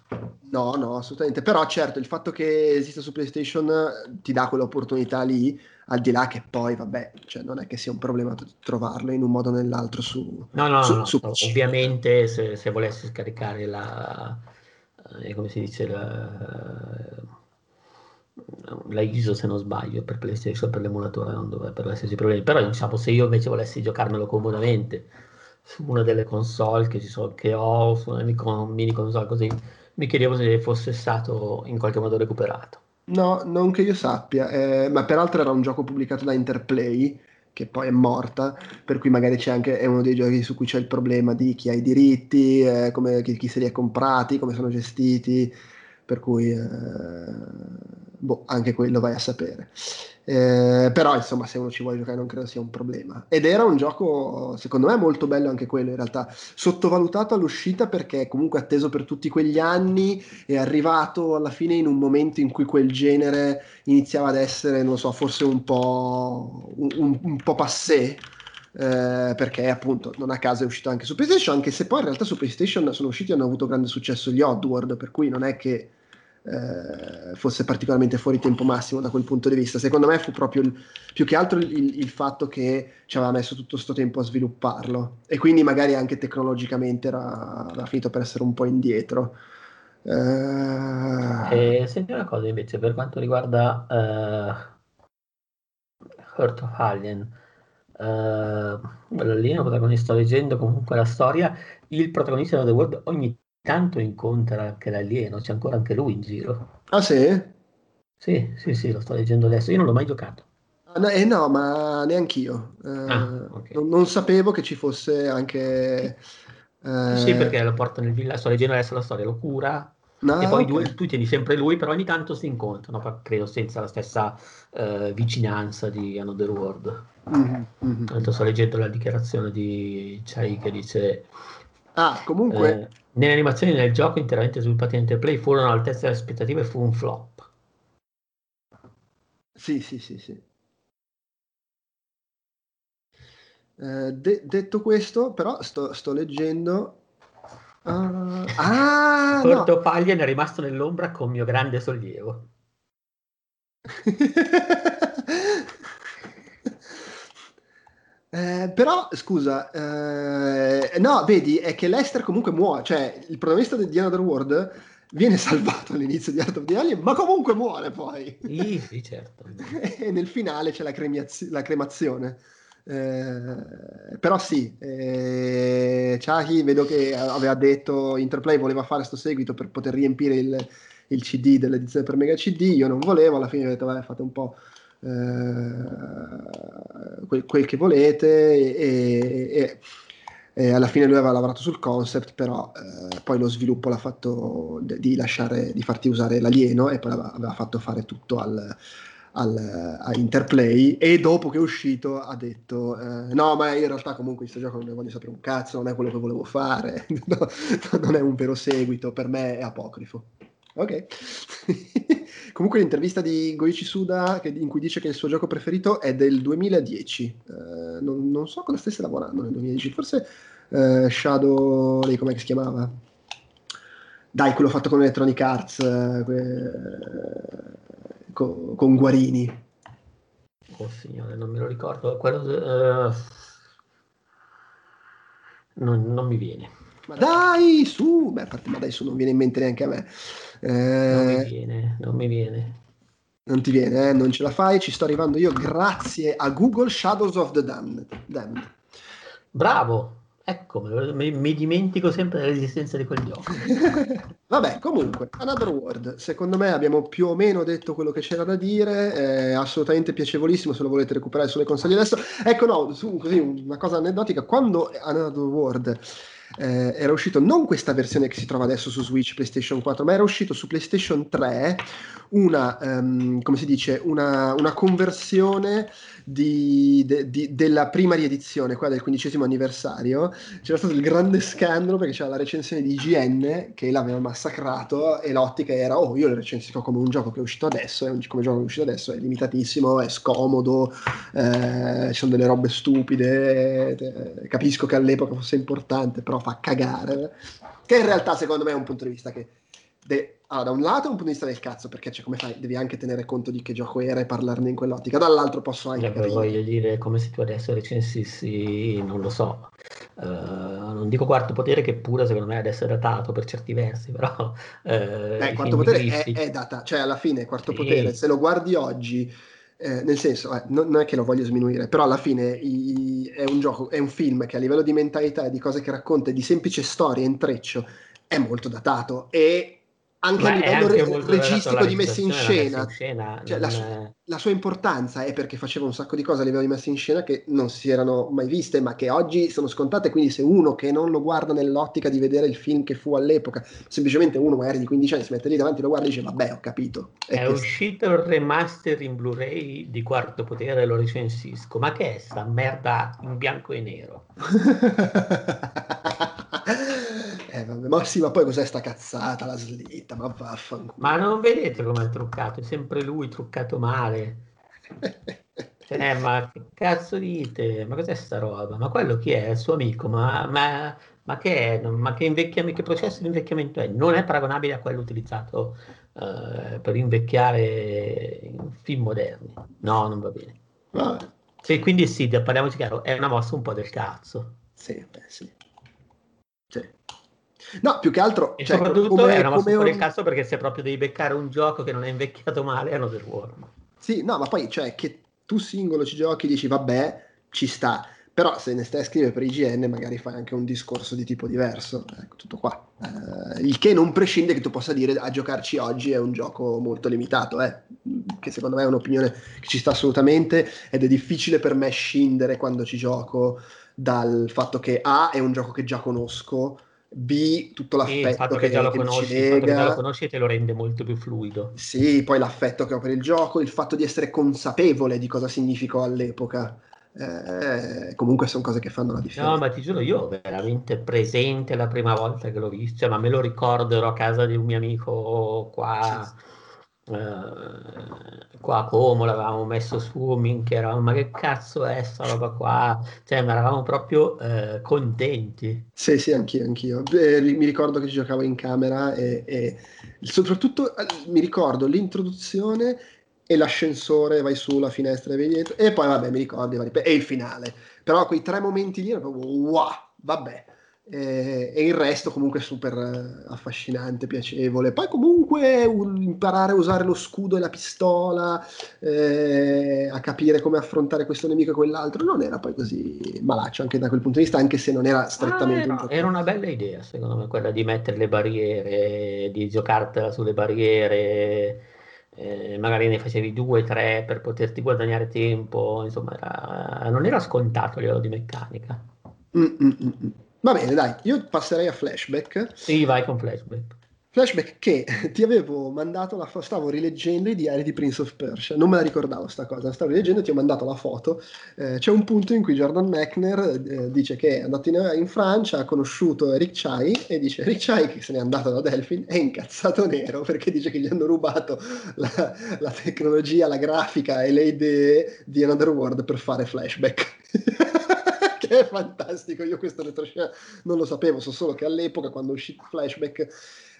No, no, assolutamente. Però certo, il fatto che esista su PlayStation ti dà quell'opportunità lì, al di là che poi, vabbè, cioè non è che sia un problema trovarlo in un modo o nell'altro su... No, no, su, no, su no. ovviamente se, se volessi scaricare la... Eh, come si dice? La la ISO se non sbaglio per PlayStation per l'emulatore non dovrebbero esserci problemi però diciamo se io invece volessi giocarmelo comodamente su una delle console che, sono, che ho su una mini console così mi chiedevo se fosse stato in qualche modo recuperato. No non che io sappia eh, ma peraltro era un gioco pubblicato da Interplay che poi è morta, per cui magari c'è anche, è uno dei giochi su cui c'è il problema di chi ha i diritti, eh, come, chi, chi se li ha comprati, come sono gestiti, per cui eh, boh, anche quello vai a sapere. Eh, però insomma se uno ci vuole giocare non credo sia un problema ed era un gioco secondo me molto bello anche quello in realtà sottovalutato all'uscita perché comunque atteso per tutti quegli anni è arrivato alla fine in un momento in cui quel genere iniziava ad essere non so forse un po' un, un po' passé eh, perché appunto non a caso è uscito anche su PlayStation anche se poi in realtà su PlayStation sono usciti e hanno avuto grande successo gli Oddworld per cui non è che eh, fosse particolarmente fuori tempo massimo da quel punto di vista. Secondo me fu proprio il, più che altro il, il, fatto che ci aveva messo tutto questo tempo a svilupparlo e quindi magari anche tecnologicamente era, era finito per essere un po' indietro. Uh... E senti una cosa invece per quanto riguarda uh, Heart of Alien. Uh, lì protagonista sto leggendo comunque la storia il protagonista di The World ogni tanto incontra anche l'alieno, c'è ancora anche lui in giro. Ah sì? Sì, sì, sì, lo sto leggendo adesso, io non l'ho mai giocato. Ah, no, eh no, ma neanch'io. Eh, ah, okay. non, non, sapevo che ci fosse anche... Eh... Sì, perché lo porta nel villaggio, sto leggendo adesso la storia, lo cura, No, e poi okay. due, tu tieni sempre lui, però ogni tanto si incontrano, credo senza la stessa uh, vicinanza di Another World. Mm-hmm, mm-hmm. Sto leggendo la dichiarazione di Chai che dice Ah, comunque. Nelle animazioni nel gioco interamente sviluppate in Interplay furono all'altezza delle aspettative e fu un flop. Sì, sì, sì, sì. Eh, de- detto questo, però, sto, sto leggendo. Uh, ah, Porto no. Paglia è rimasto nell'ombra con mio grande sollievo. Eh, però, scusa, eh, no, vedi, è che Lester comunque muore, cioè il protagonista di Another World viene salvato all'inizio di Art of the Alien, ma comunque muore poi. Sì, sì certo. e nel finale c'è la, cremiaz- la cremazione. Eh, però sì, eh, Chucky vedo che aveva detto Interplay voleva fare questo seguito per poter riempire il, il CD dell'edizione per Mega CD, io non volevo, alla fine ho detto vabbè fate un po' quel, quel, che volete e, e, e, alla fine lui aveva lavorato sul concept però eh, poi lo sviluppo l'ha fatto di lasciare di farti usare l'alieno e poi aveva fatto fare tutto al, al, a Interplay e dopo che è uscito ha detto eh, no ma in realtà comunque questo gioco non ne voglio sapere un cazzo non è quello che volevo fare no, non è un vero seguito per me è apocrifo Ok. Comunque l'intervista di Goichi Suda che, in cui dice che il suo gioco preferito è del 2010. Uh, eh, non, non, so cosa stesse lavorando nel 2010. Forse uh, Shadow... lei com'è che si chiamava? Dai, quello fatto con Electronic Arts. Que... con, con Guarini. Oh signore, non me lo ricordo. Quello, uh, non, non, mi viene. Ma dai, su! Beh, a parte, ma dai, su, non viene in mente neanche a me. Eh, non mi viene, non mi viene. Non ti viene, eh? non ce la fai, ci sto arrivando io grazie a Google Shadows of the Damned. Damned. Bravo, ecco, mi, mi, dimentico sempre dell'esistenza di quel gioco. Vabbè, comunque, Another World, secondo me abbiamo più o meno detto quello che c'era da dire, è assolutamente piacevolissimo se lo volete recuperare sulle console adesso. Ecco, no, su, così una cosa aneddotica, quando Another World eh, era uscito non questa versione che si trova adesso su Switch, PlayStation 4, ma era uscito su PlayStation 3 una, um, come si dice, una, una conversione di, de, di, della prima riedizione, quella del quindicesimo anniversario, c'era stato il grande scandalo perché c'era la recensione di IGN che l'aveva massacrato e l'ottica era, oh io lo recensisco come un gioco che è uscito adesso, e come gioco che è uscito adesso è limitatissimo, è scomodo, eh, ci sono delle robe stupide, eh, capisco che all'epoca fosse importante, però fa cagare, che in realtà secondo me è un punto di vista che... De- allora, da un lato è un punto di vista del cazzo, perché cioè, come fai? Devi anche tenere conto di che gioco era e parlarne in quell'ottica. Dall'altro posso anche. Eh, voglio dire, come se tu adesso recensissi, non lo so, uh, non dico quarto potere, che pure secondo me adesso è datato per certi versi, però. Uh, eh, quarto potere è, è, data, cioè alla fine, quarto sì. potere, se lo guardi oggi. Eh, nel senso, eh, non, non, è che lo voglio sminuire, però alla fine i, è un gioco, è un film che a livello di mentalità e di cose che racconta, di semplice storia, intreccio, è molto datato e anche Ma a livello anche re- registico di messa in scena, messa in scena cioè, la, su- la, sua importanza è perché faceva un sacco di cose a livello di messa in scena che non si erano mai viste, ma che oggi sono scontate. Quindi, se uno che non lo guarda nell'ottica di vedere il film che fu all'epoca, semplicemente uno magari di 15 anni si mette lì davanti, lo guarda e dice: Vabbè, ho capito. È, è uscito il remaster in Blu-ray di Quarto Potere, lo recensisco. Ma che è sta merda in bianco e nero? Eh, vabbè, ma sì, ma poi cos'è sta cazzata, la slitta, ma vaffanculo. Ma non vedete come è truccato, è sempre lui truccato male. Eh, ma che cazzo dite? Ma cos'è sta roba? Ma quello chi è? Il suo amico? Ma, ma, ma che è? Ma che, che, processo di invecchiamento è? Non è paragonabile a quello utilizzato uh, per invecchiare in film moderni. No, non va bene. Vabbè. Sì, quindi sì, parliamoci chiaro, è una mossa un po' del cazzo. Sì, beh, sì. Sì. No, più che altro... E cioè, soprattutto come, è una mossa un... del cazzo perché se proprio devi beccare un gioco che non è invecchiato male è Another World. Sì, no, ma poi cioè che tu singolo ci giochi dici vabbè, ci sta. Però se ne stai a scrivere per IGN magari fai anche un discorso di tipo diverso. Ecco, tutto qua. Eh, il che non prescinde che tu possa dire a giocarci oggi è un gioco molto limitato, eh, che secondo me è un'opinione che ci sta assolutamente ed è difficile per me scindere quando ci gioco dal fatto che A è un gioco che già conosco B, tutto l'affetto fatto che, che, già lo che conosci, il che già lo conosci te lo rende molto più fluido. Sì, poi l'affetto che ho per il gioco, il fatto di essere consapevole di cosa significò all'epoca. Eh, comunque sono cose che fanno la differenza. No, ma ti giuro, io veramente presente la prima volta che l'ho visto, cioè, ma me lo ricordo, ero a casa di un mio amico qua. Sì eh, qua a Como l'avevamo messo su, minchia, eravamo, ma che cazzo è sta roba qua? Cioè, ma eravamo proprio eh, contenti. Sì, sì, anch'io, anch'io. Eh, mi ricordo che ci giocavo in camera e, e soprattutto eh, mi ricordo l'introduzione e l'ascensore, vai su la finestra e vedi dietro, e poi vabbè, mi ricordo, e il finale. Però quei tre momenti lì erano proprio wow, vabbè e, e, il resto comunque super eh, affascinante, piacevole. Poi comunque un, imparare a usare lo scudo e la pistola, eh, a capire come affrontare questo nemico e quell'altro, non era poi così malaccio anche da quel punto di vista, anche se non era strettamente... Ah, era, era una bella idea secondo me quella di mettere le barriere, di giocartela sulle barriere. Eh, magari ne facevi due, tre per poterti guadagnare tempo, insomma, era, non era scontato a livello di meccanica. Mm-mm-mm. Va bene, dai, io passerei a flashback. Sì, vai con flashback. Flashback che ti avevo mandato, la, stavo rileggendo i diari di Prince of Persia, non me la ricordavo sta cosa, stavo rileggendo e ti ho mandato la foto, eh, c'è un punto in cui Jordan Mechner eh, dice che è andato in, in, Francia, ha conosciuto Eric Chai e dice Eric Chai che se n'è andato da Delphin è incazzato nero perché dice che gli hanno rubato la, la tecnologia, la grafica e le idee di Another World per fare flashback. che è fantastico. Io questo retroscena non lo sapevo, so solo che all'epoca, quando uscì Flashback,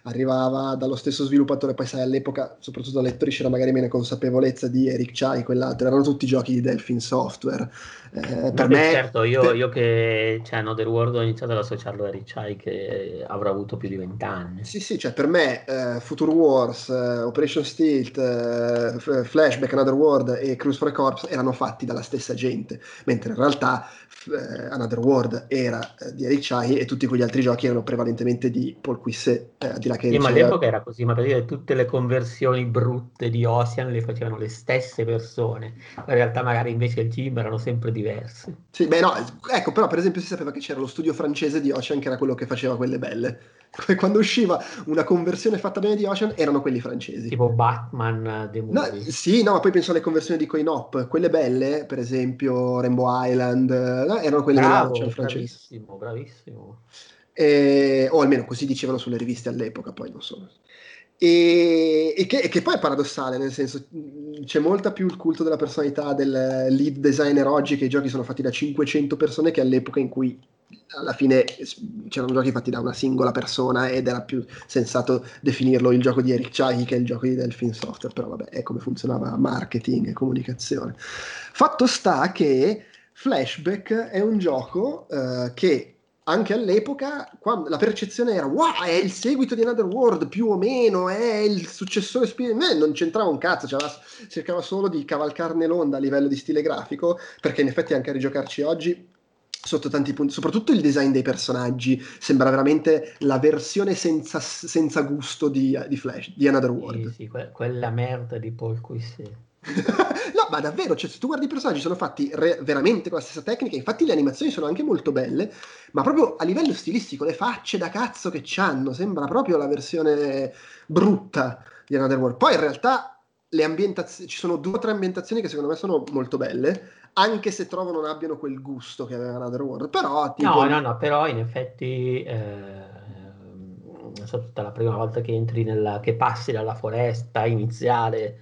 arrivava dallo stesso sviluppatore, poi sai all'epoca, soprattutto da lettori, c'era magari meno consapevolezza di Eric Chai, quell'altro, erano tutti giochi di Delphin Software. Eh, per me... Certo, io, io che cioè, Another World ho iniziato ad associarlo a Eric Chai che avrà avuto più di vent'anni. Sì, sì, cioè per me uh, Future Wars, uh, Operation Stealth, uh, Flashback, Another World e Cruise for a Corps erano fatti dalla stessa gente, mentre in realtà Another World era di Eric Chai e tutti quegli altri giochi erano prevalentemente di Paul Quisset, di là che sì, ma all'epoca era così, ma per dire tutte le conversioni brutte di Ocean le facevano le stesse persone, in realtà magari invece il team erano sempre diversi. Sì, beh no, ecco, però per esempio si sapeva che c'era lo studio francese di Ocean che era quello che faceva quelle belle. Quando usciva una conversione fatta bene di Ocean erano quelli francesi. Tipo Batman The no, Sì, no, ma poi penso alle conversioni di Coin Op, quelle belle, per esempio Rainbow Island, no, erano quelle Bravo, di Ocean francesi. Bravissimo, bravissimo. E, o almeno così dicevano sulle riviste all'epoca, poi non so. E, e, che, e, che, poi è paradossale, nel senso c'è molta più il culto della personalità del lead designer oggi che i giochi sono fatti da 500 persone che all'epoca in cui alla fine c'erano giochi fatti da una singola persona ed era più sensato definirlo il gioco di Eric Chai che il gioco di Delphin Software, però vabbè è come funzionava marketing e comunicazione. Fatto sta che Flashback è un gioco uh, che anche all'epoca la percezione era wow è il seguito di Another World più o meno è il successore spirituale non c'entrava un cazzo cioè, cercava solo di cavalcarne l'onda a livello di stile grafico perché in effetti anche a rigiocarci oggi sotto tanti punti, soprattutto il design dei personaggi sembra veramente la versione senza, senza gusto di, di, Flash, di Another World. Sì, sì, que- quella merda di Paul Quisset. no, ma davvero, cioè, se tu guardi i personaggi sono fatti re- veramente con la stessa tecnica, infatti le animazioni sono anche molto belle, ma proprio a livello stilistico, le facce da cazzo che c'hanno, sembra proprio la versione brutta di Another World. Poi in realtà le ambientazioni, ci sono due o tre ambientazioni che secondo me sono molto belle, anche se trovo non abbiano quel gusto che aveva Another World. Però, tipo... No, no, no, però in effetti... Eh non so, tutta la prima volta che entri nella, che passi dalla foresta iniziale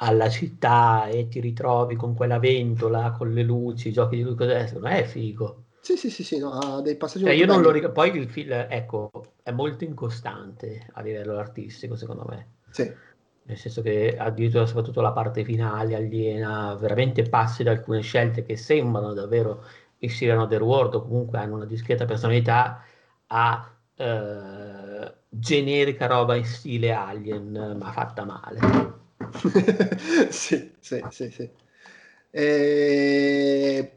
alla città e ti ritrovi con quella ventola, con le luci, giochi di cos'è? Secondo me è figo. Sì, sì, sì, sì no, ha dei passaggi cioè, io non lo ricordo. Poi il film, ecco, è molto incostante a livello artistico, secondo me. Sì. Nel senso che addirittura soprattutto la parte finale aliena veramente passi da alcune scelte che sembrano davvero uscire da The World o comunque hanno una discreta personalità a eh, generica roba in stile Alien, ma fatta male. sì, sì, sì, sì. E...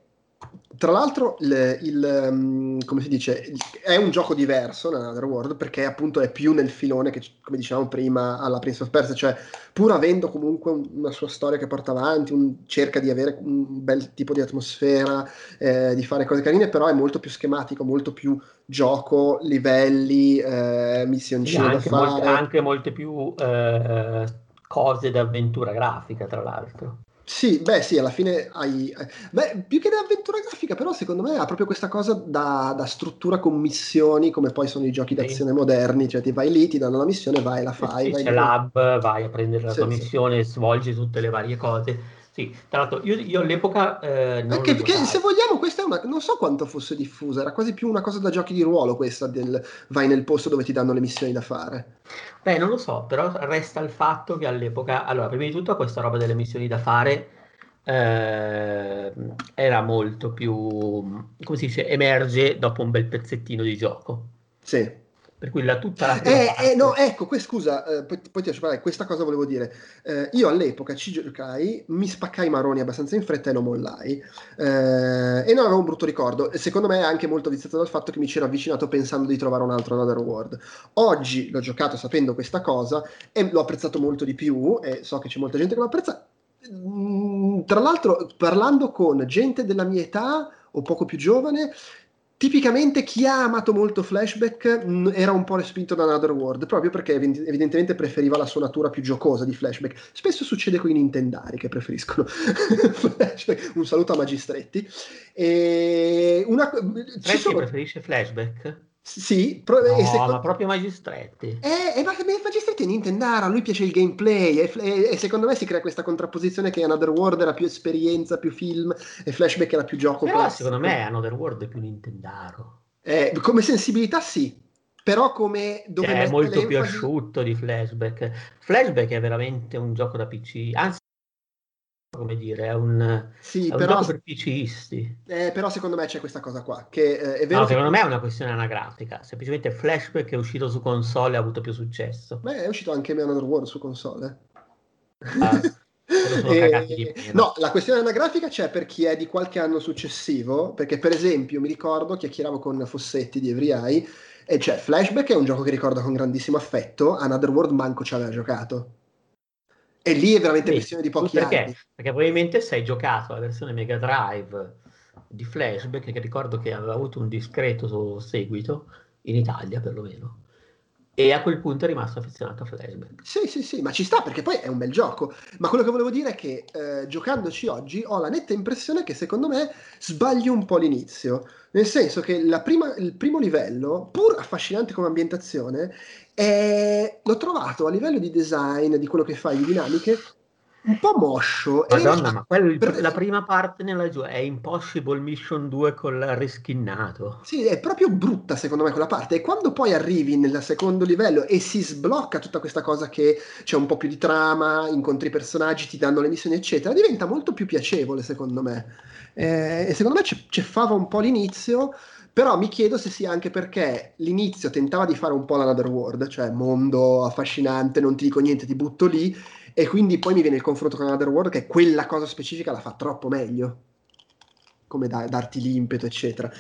Tra l'altro, il, il, mm, come si dice, è un gioco diverso nell'Other World perché appunto è più nel filone che, come dicevamo prima, alla Prince of Persia, cioè pur avendo comunque una sua storia che porta avanti, un, cerca di avere un bel tipo di atmosfera, eh, di fare cose carine, però è molto più schematico, molto più gioco, livelli, eh, missioncine anche da fare. Molte, anche molte più eh, cose d'avventura grafica, tra l'altro. Sì, beh, sì, alla fine hai. Beh, più che d'avventura grafica, però, secondo me ha proprio questa cosa da, da struttura con missioni, come poi sono i giochi sì. d'azione moderni. Cioè, ti vai lì, ti danno la missione, vai, la fai. Sì, vai c'è l'hub, vai a prendere la sì, tua missione, svolgi tutte le varie cose sì, tra l'altro io, io all'epoca... Eh, non che, che, se vogliamo questa è una... non so quanto fosse diffusa, era quasi più una cosa da giochi di ruolo questa del vai nel posto dove ti danno le missioni da fare. Beh, non lo so, però resta il fatto che all'epoca... Allora, prima di tutto questa roba delle missioni da fare eh, era molto più... come si dice, emerge dopo un bel pezzettino di gioco. Sì per cui la, tutta la eh, eh, no, ecco, que- scusa, eh, poi, poi, ti lascio parlare, questa cosa volevo dire. Eh, io all'epoca ci giocai, mi spaccai i maroni abbastanza in fretta e lo mollai. Eh, e non avevo un brutto ricordo. Secondo me è anche molto viziato dal fatto che mi c'ero avvicinato pensando di trovare un altro Another World. Oggi l'ho giocato sapendo questa cosa e l'ho apprezzato molto di più e so che c'è molta gente che lo apprezza. Mm, tra l'altro, parlando con gente della mia età o poco più giovane, Tipicamente chi ha amato molto Flashback mh, mm, era un po' respinto da Another World, proprio perché evidentemente preferiva la sua natura più giocosa di Flashback. Spesso succede con i Nintendari che preferiscono Flashback. Un saluto a Magistretti. E una... Ci sono... preferisce Flashback? Sì, pro- no, secondo... ma proprio Magistretti. Eh, eh, ma Magistretti è Nintendara, a lui piace il gameplay e, e, e, secondo me si crea questa contrapposizione che Another World era più esperienza, più film e Flashback era più gioco Però classico. secondo me Another World è più Nintendaro. Eh, come sensibilità sì, però come dove cioè, è molto più asciutto di Flashback. Flashback è veramente un gioco da PC, anzi come dire, è un, sì, è però, per PCisti. Eh, però secondo me c'è questa cosa qua, che eh, è vero no, che... secondo me è una questione anagrafica, semplicemente Flashback è uscito su console e ha avuto più successo. Beh, è uscito anche Another World su console. Ah, e... No, la questione anagrafica c'è per chi è di qualche anno successivo, perché per esempio mi ricordo, chiacchieravo con Fossetti di Every Eye, e c'è Flashback è un gioco che ricordo con grandissimo affetto, Another World manco ci aveva giocato. E lì è veramente sì, questione di pochi perché? anni. Perché probabilmente se hai giocato la versione Mega Drive di Flashback, che ricordo che aveva avuto un discreto seguito, in Italia perlomeno, e a quel punto è rimasto affezionato a Flashback. Sì, sì, sì, ma ci sta perché poi è un bel gioco. Ma quello che volevo dire è che eh, giocandoci oggi ho la netta impressione che secondo me sbagli un po' l'inizio. Nel senso che prima, il primo livello, pur affascinante come ambientazione, è, l'ho trovato a livello di design, di quello che fai, di dinamiche, un po' moscio. Madonna, e... ma per... la prima parte nella giù è Impossible Mission 2 col rischinnato. Sì, è proprio brutta secondo me quella parte. E quando poi arrivi nel secondo livello e si sblocca tutta questa cosa che c'è un po' più di trama, incontri i personaggi, ti danno le missioni, eccetera, diventa molto più piacevole secondo me. Eh, e secondo me c'è, c'è fava un po' l'inizio. Però mi chiedo se sia anche perché l'inizio tentava di fare un po' l'Another World, cioè mondo affascinante, non ti dico niente, ti butto lì, e quindi poi mi viene il confronto con Another World che quella cosa specifica la fa troppo meglio. Come da, darti l'impeto eccetera.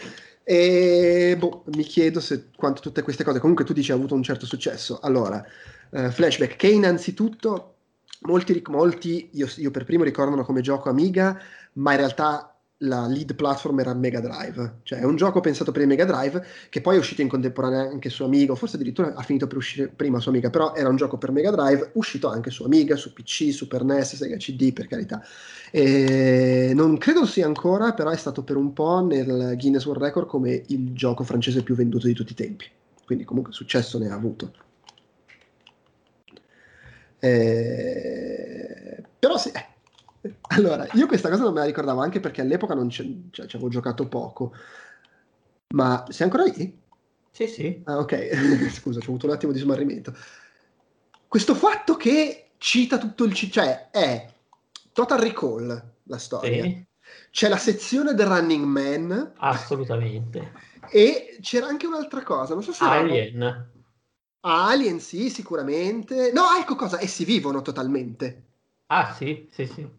E boh, mi chiedo se quanto tutte queste cose comunque tu dici ha avuto un certo successo. Allora eh, flashback. Che innanzitutto molti, molti io, io per primo ricordano come gioco Amiga ma in realtà la lead platform era Mega Drive, cioè è un gioco pensato per il Mega Drive che poi è uscito in contemporanea anche su Amiga, forse addirittura ha finito per uscire prima su Amiga, però era un gioco per Mega Drive, uscito anche su Amiga, su PC, Super NES, Sega CD, per carità. E non credo sia ancora, però è stato per un po' nel Guinness World Record come il gioco francese più venduto di tutti i tempi, quindi comunque successo ne ha avuto. Eh, però sì, eh, allora, io questa cosa non me la ricordavo anche perché all'epoca non cioè, ci avevo giocato poco. Ma sei ancora lì? Sì, sì. Ah, ok. Scusa, ci ho avuto un attimo di smarrimento. Questo fatto che cita tutto il... cioè è Total Recall, la storia. Sì. C'è la sezione del Running Man. Assolutamente. E c'era anche un'altra cosa, non so se... Alien. Era... Alien, sì, sicuramente. No, ecco cosa, essi vivono totalmente. Ah sì, sì, sì.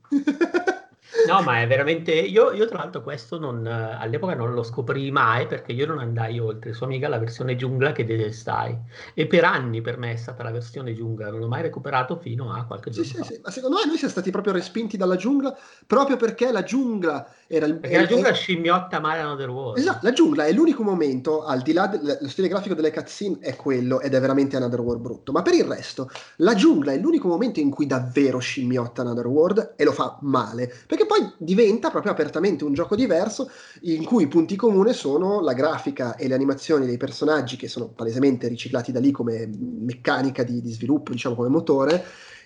No, ma è veramente. Io, io tra l'altro, questo non, all'epoca non lo scoprì mai perché io non andai oltre. Sua amica la versione giungla che detestai. E per anni per me è stata la versione giungla, non l'ho mai recuperato fino a qualche giorno sì, fa. Sì, sì, ma secondo me noi siamo stati proprio respinti dalla giungla proprio perché la giungla era il. Perché la giungla è... scimmiotta male Another World. Esatto, la giungla è l'unico momento, al di là dello stile grafico delle cutscene, è quello ed è veramente Another World brutto. Ma per il resto, la giungla è l'unico momento in cui davvero scimmiotta Another World e lo fa male. Perché poi diventa proprio apertamente un gioco diverso in cui i punti comuni sono la grafica e le animazioni dei personaggi che sono palesemente riciclati da lì come meccanica di, di sviluppo, diciamo come motore.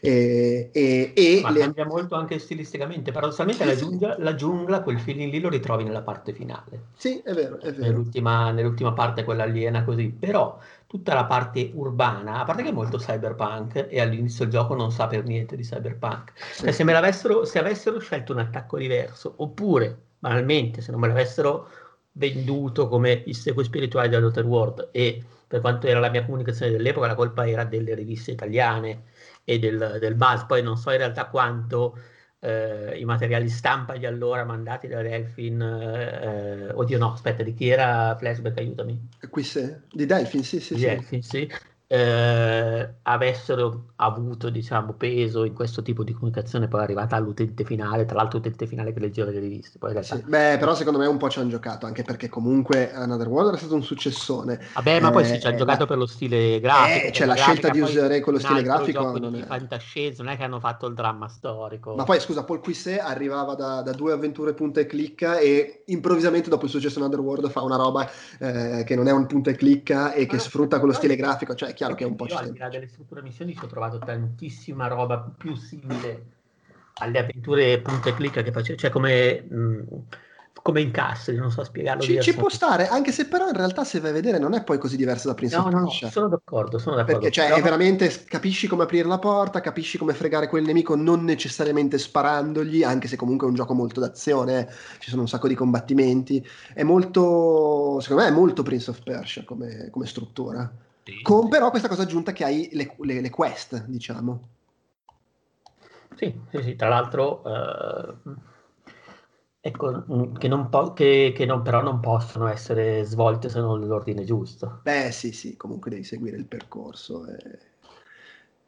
E, e, e Ma le... cambia molto anche stilisticamente. Paradossalmente sì, la, giungla, la, giungla, quel feeling lì lo ritrovi nella parte finale. Sì, è vero, è vero. Nell'ultima, nell'ultima parte, quella aliena così. Però tutta la parte urbana, a parte che è molto cyberpunk e all'inizio il gioco non sa per niente di cyberpunk. Sì. Cioè, se, me l'avessero, se avessero scelto un attacco diverso, oppure, banalmente, se non me l'avessero venduto come il seguo spirituale della Dottor World e per quanto era la mia comunicazione dell'epoca, la colpa era delle riviste italiane e del, del buzz. Poi non so in realtà quanto eh, i materiali stampa di allora mandati da Delphin, eh, oddio no, aspetta, di chi era Flashback, aiutami. Qui se, di Delphin, sì, sì. Di sì. Delphin, sì eh, avessero avuto diciamo, peso in questo tipo di comunicazione poi è arrivata all'utente finale, tra l'altro utente finale che leggeva le riviste. Poi realtà... sì, beh, però secondo me un po' ci hanno giocato, anche perché comunque Another World è stato un successone. Vabbè, ma eh, poi sì, ci hanno eh, giocato per lo stile grafico. Eh, cioè la, la scelta di usare quello stile grafico. Non è... fantascienza, non è che hanno fatto il dramma storico. Ma poi scusa, Paul Quisset arrivava da, da, due avventure punta e clicca e improvvisamente dopo il successo Another World fa una roba eh, che non è un punta e clicca e che ah, sfrutta quello stile grafico, cioè chiaro che è un po' ci di là delle strutture missioni ci ho trovato tantissima roba più simile alle avventure punto e clicca che facevo, cioè come mh, come incastri, non so spiegarlo. Ci, ci, può stare, anche se però in realtà se vai a vedere non è poi così diverso da Prince no, of Persia. No, sono d'accordo, sono d'accordo. Perché cioè, però... è veramente, capisci come aprire la porta, capisci come fregare quel nemico non necessariamente sparandogli, anche se comunque è un gioco molto d'azione, eh. ci sono un sacco di combattimenti. È molto, secondo me è molto Prince of Persia come, come struttura. Sì. Con però questa cosa aggiunta che hai le, le, le quest, diciamo. Sì, sì, sì. tra l'altro... Uh Ecco, mm, che, non po- che, che non, però non possono essere svolte se non nell'ordine giusto. Beh, sì, sì, comunque devi seguire il percorso. E...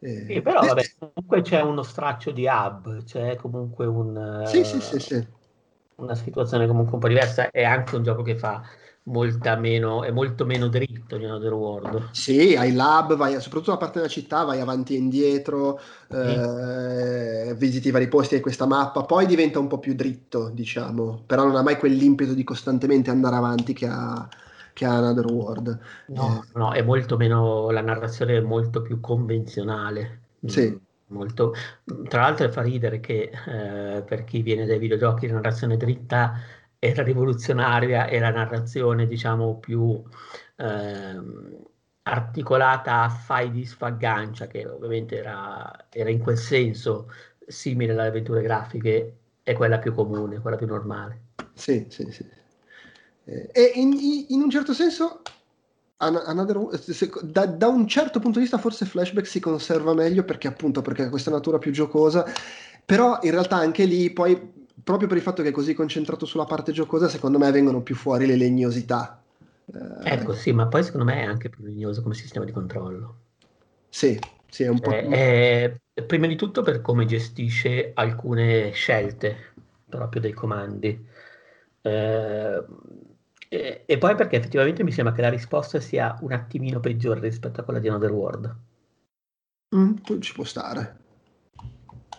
E... Sì, però vabbè, comunque c'è uno straccio di hub, c'è comunque un, sì, sì, sì, sì. una situazione comunque un po' diversa. È anche un gioco che fa molta meno, è molto meno dritto di Another World. Sì, hai lab, vai, soprattutto la parte della città, vai avanti e indietro, sì. eh, visiti vari posti di questa mappa, poi diventa un po' più dritto, diciamo, però non ha mai quell'impeto di costantemente andare avanti che ha, che ha Another World. No, eh. no, è molto meno, la narrazione è molto più convenzionale. Sì. Mm, molto, tra l'altro fa ridere che eh, per chi viene dai videogiochi la narrazione dritta era rivoluzionaria e la narrazione, diciamo, più ehm, articolata a fai di sfaggancia, che ovviamente era, era, in quel senso simile alle avventure grafiche, è quella più comune, quella più normale. Sì, sì, sì. Eh, e in, in, un certo senso, another, da, da, un certo punto di vista, forse Flashback si conserva meglio perché appunto perché ha questa natura più giocosa, però in realtà anche lì poi proprio per il fatto che è così concentrato sulla parte giocosa, secondo me vengono più fuori le legnosità. Eh, ecco, sì, ma poi secondo me è anche più legnoso come sistema di controllo. Sì, sì, è un po'. Eh, è, prima di tutto per come gestisce alcune scelte proprio dei comandi. Eh, e, e, poi perché effettivamente mi sembra che la risposta sia un attimino peggiore rispetto a quella di Another World. Mm, ci può stare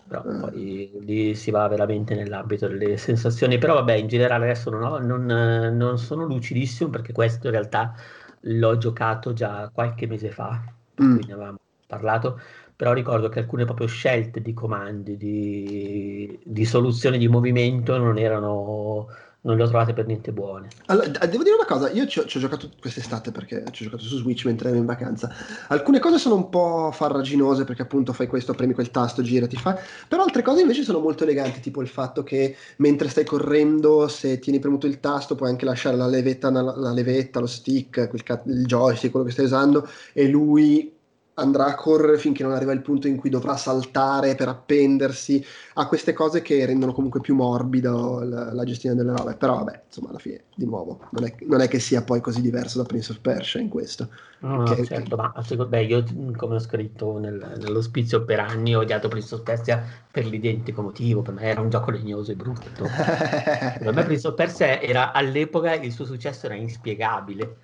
però mm. poi lì si va veramente nell'ambito delle sensazioni, però vabbè in generale adesso non, ho, non, non, sono lucidissimo perché questo in realtà l'ho giocato già qualche mese fa, mm. quindi avevamo parlato, però ricordo che alcune proprio scelte di comandi, di, di soluzioni di movimento non erano non le ho trovate per niente buone. Allora, devo dire una cosa, io ci ho, ci ho, giocato quest'estate perché ci ho giocato su Switch mentre ero in vacanza. Alcune cose sono un po' farraginose perché appunto fai questo, premi quel tasto, gira, ti fa. Però altre cose invece sono molto eleganti, tipo il fatto che mentre stai correndo, se tieni premuto il tasto, puoi anche lasciare la levetta, la, la levetta lo stick, quel, il joystick, quello che stai usando, e lui andrà a correre finché non arriva il punto in cui dovrà saltare per appendersi a queste cose che rendono comunque più morbido la, la gestione delle robe. Però vabbè, insomma, alla fine, di nuovo, non è, non è, che sia poi così diverso da Prince of Persia in questo. No, che, no certo, che... ma secondo me io, come ho scritto nel, nell'ospizio per anni, ho odiato Prince of Persia per l'identico motivo, per me era un gioco legnoso e brutto. per me Prince of Persia era all'epoca il suo successo era inspiegabile.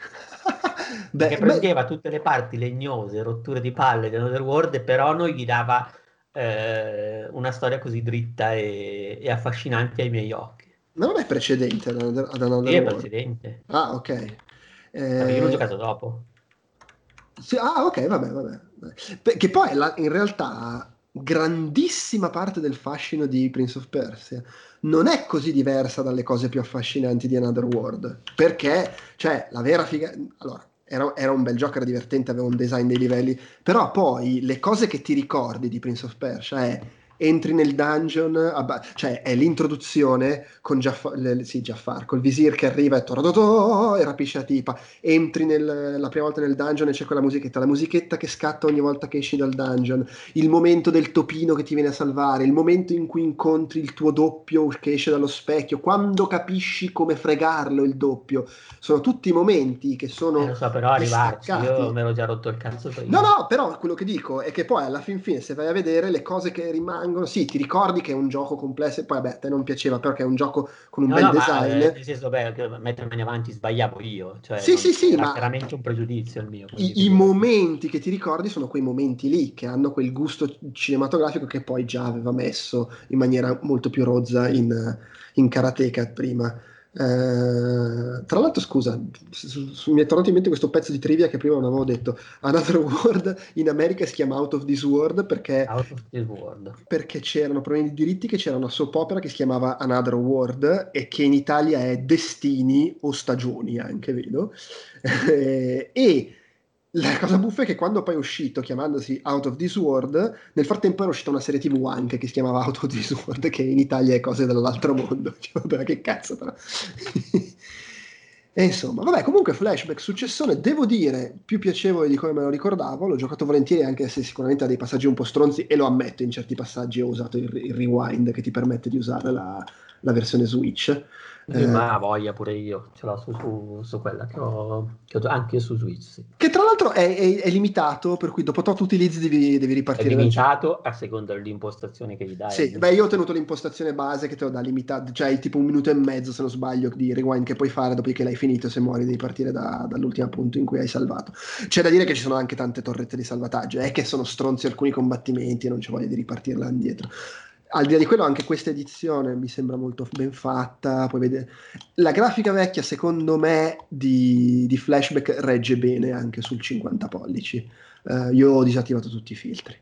Beh, che prendeva beh... tutte le parti legnose, rotture di palle di Another World, però non gli dava eh, una storia così dritta e, e, affascinante ai miei occhi. Ma non è precedente ad Another, ad Another sì, World? è precedente. Ah, ok. Eh... Io l'ho giocato dopo. Sì, ah, ok, vabbè, vabbè. Che poi la, in realtà grandissima parte del fascino di Prince of Persia non è così diversa dalle cose più affascinanti di Another World perché cioè la vera figa allora era, era, un bel gioco, era divertente, aveva un design dei livelli, però poi le cose che ti ricordi di Prince of Persia è entri nel dungeon, abba- cioè è l'introduzione con Jaffar, le, sì, Jaffar, col visir che arriva e e rapisce la tipa, entri nel, la prima volta nel dungeon e c'è quella musichetta, la musichetta che scatta ogni volta che esci dal dungeon, il momento del topino che ti viene a salvare, il momento in cui incontri il tuo doppio che esce dallo specchio, quando capisci come fregarlo il doppio, sono tutti momenti che sono... Eh, lo so, però arrivarci, io me l'ho già rotto il cazzo. No, no, però quello che dico è che poi alla fin fine se vai a vedere le cose che rimangono rimangono. Sì, ti ricordi che è un gioco complesso, e poi vabbè, a te non piaceva perché è un gioco con un no, bel no, design. Ma, eh, nel senso, beh, mettermi avanti sbagliavo io. Cioè, sì, sì, sì, ma veramente un pregiudizio il mio. I, I, momenti che ti ricordi sono quei momenti lì che hanno quel gusto cinematografico che poi già aveva messo in maniera molto più rozza in, in Karateka prima. Eh, tra l'altro, scusa, su, su, mi è tornato in mente questo pezzo di trivia che prima non avevo detto. Another World in America si chiama Out of This World perché, this world. perché c'erano problemi di diritti che c'era una soap opera che si chiamava Another World e che in Italia è Destini o Stagioni anche, vedo. e la cosa buffa è che quando poi è uscito chiamandosi Out of This World, nel frattempo era uscita una serie TV anche che si chiamava Out of This World, che in Italia è cose dall'altro mondo. Cioè, vabbè, che cazzo però. e insomma, vabbè, comunque flashback, successone, devo dire, più piacevole di come me lo ricordavo, l'ho giocato volentieri anche se sicuramente ha dei passaggi un po' stronzi e lo ammetto, in certi passaggi ho usato il, il rewind che ti permette di usare la, la versione Switch eh, ma voglia pure io, ce l'ho su, su, su quella che ho, che ho, anche su Switch. Sì. Che tra l'altro è, è, è, limitato, per cui dopo tot utilizzi devi, devi ripartire. È limitato a seconda dell'impostazione che gli dai. Sì, beh, io ho tenuto l'impostazione base che te lo dà limitato, cioè tipo un minuto e mezzo se non sbaglio di rewind che puoi fare dopo che l'hai finito, se muori devi partire da, dall'ultimo punto in cui hai salvato. C'è da dire che ci sono anche tante torrette di salvataggio, è che sono stronzi alcuni combattimenti e non c'è voglia di ripartirla indietro al di là di quello anche questa edizione mi sembra molto ben fatta la grafica vecchia secondo me di, di flashback regge bene anche sul 50 pollici. Uh, io ho disattivato tutti i filtri.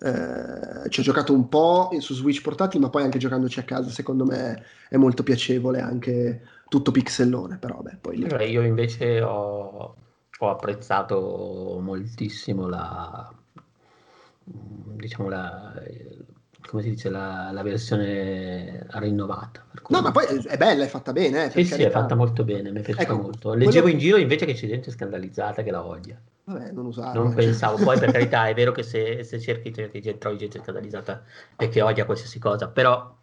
Uh, ci ho giocato un po' su Switch portatile ma poi anche giocandoci a casa secondo me è molto piacevole anche tutto pixellone però beh poi lì... io invece ho, ho apprezzato moltissimo la diciamo la, come si dice, la, la versione rinnovata. No, ma poi è bella, è fatta bene. Eh, sì, sì, è fatta molto bene, mi piace ecco, molto. Leggevo quello... in giro invece che c'è gente scandalizzata che la odia. Vabbè, non usare. Non pensavo, poi per carità è vero che se, se cerchi, cerchi, trovi gente scandalizzata e che odia qualsiasi cosa, però